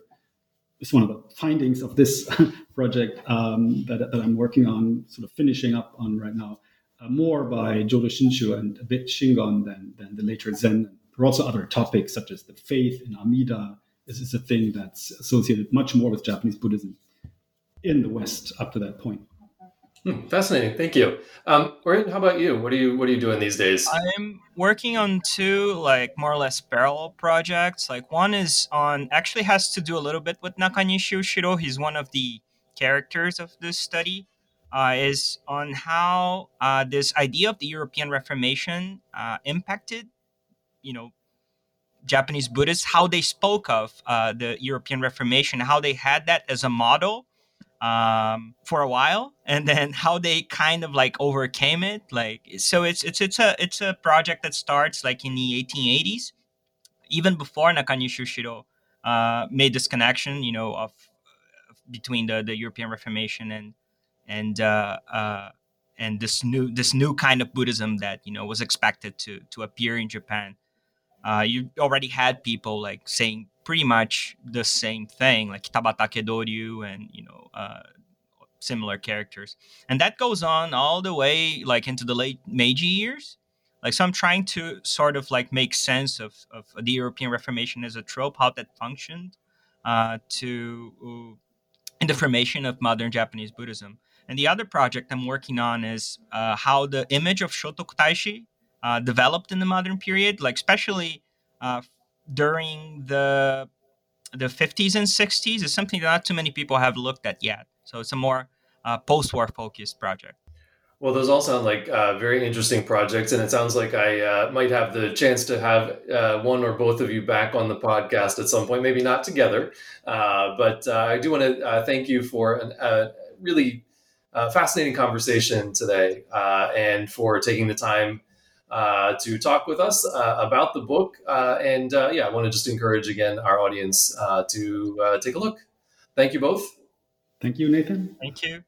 it's one of the findings of this *laughs* project um, that, that, I'm working on, sort of finishing up on right now, uh, more by Jodo Shinshu and a bit Shingon than, than the later Zen. There are also other topics such as the faith in Amida. This is a thing that's associated much more with Japanese Buddhism in the West up to that point. Hmm, fascinating. Thank you. Um, Orion, how about you? What are you What are you doing these days? I'm working on two like more or less parallel projects. Like one is on actually has to do a little bit with Nakanishi Ushiro. He's one of the characters of this study. Uh, is on how uh, this idea of the European Reformation uh, impacted, you know, Japanese Buddhists, how they spoke of uh, the European Reformation, how they had that as a model um, for a while, and then how they kind of like overcame it. Like so, it's it's it's a it's a project that starts like in the 1880s, even before Nakanishi Ushiro uh, made this connection, you know, of between the the European Reformation and and uh, uh, and this new this new kind of Buddhism that you know was expected to to appear in Japan. Uh, you already had people like saying pretty much the same thing, like Kitabatake Doryu and you know uh, similar characters, and that goes on all the way like into the late Meiji years. Like so, I'm trying to sort of like make sense of, of the European Reformation as a trope, how that functioned, uh, to uh, in the formation of modern Japanese Buddhism. And the other project I'm working on is uh, how the image of Shotoku Taishi uh, developed in the modern period, like especially uh, during the the 50s and 60s is something that not too many people have looked at yet. So it's a more uh, post-war focused project. Well, those all sound like uh, very interesting projects, and it sounds like I uh, might have the chance to have uh, one or both of you back on the podcast at some point. Maybe not together, uh, but uh, I do want to thank you for a really fascinating conversation today, and for taking the time uh, to talk with us uh, about the book. Uh, and uh, yeah, I want to just encourage again our audience uh, to take a look. Thank you both. Thank you, Nathan. Thank you.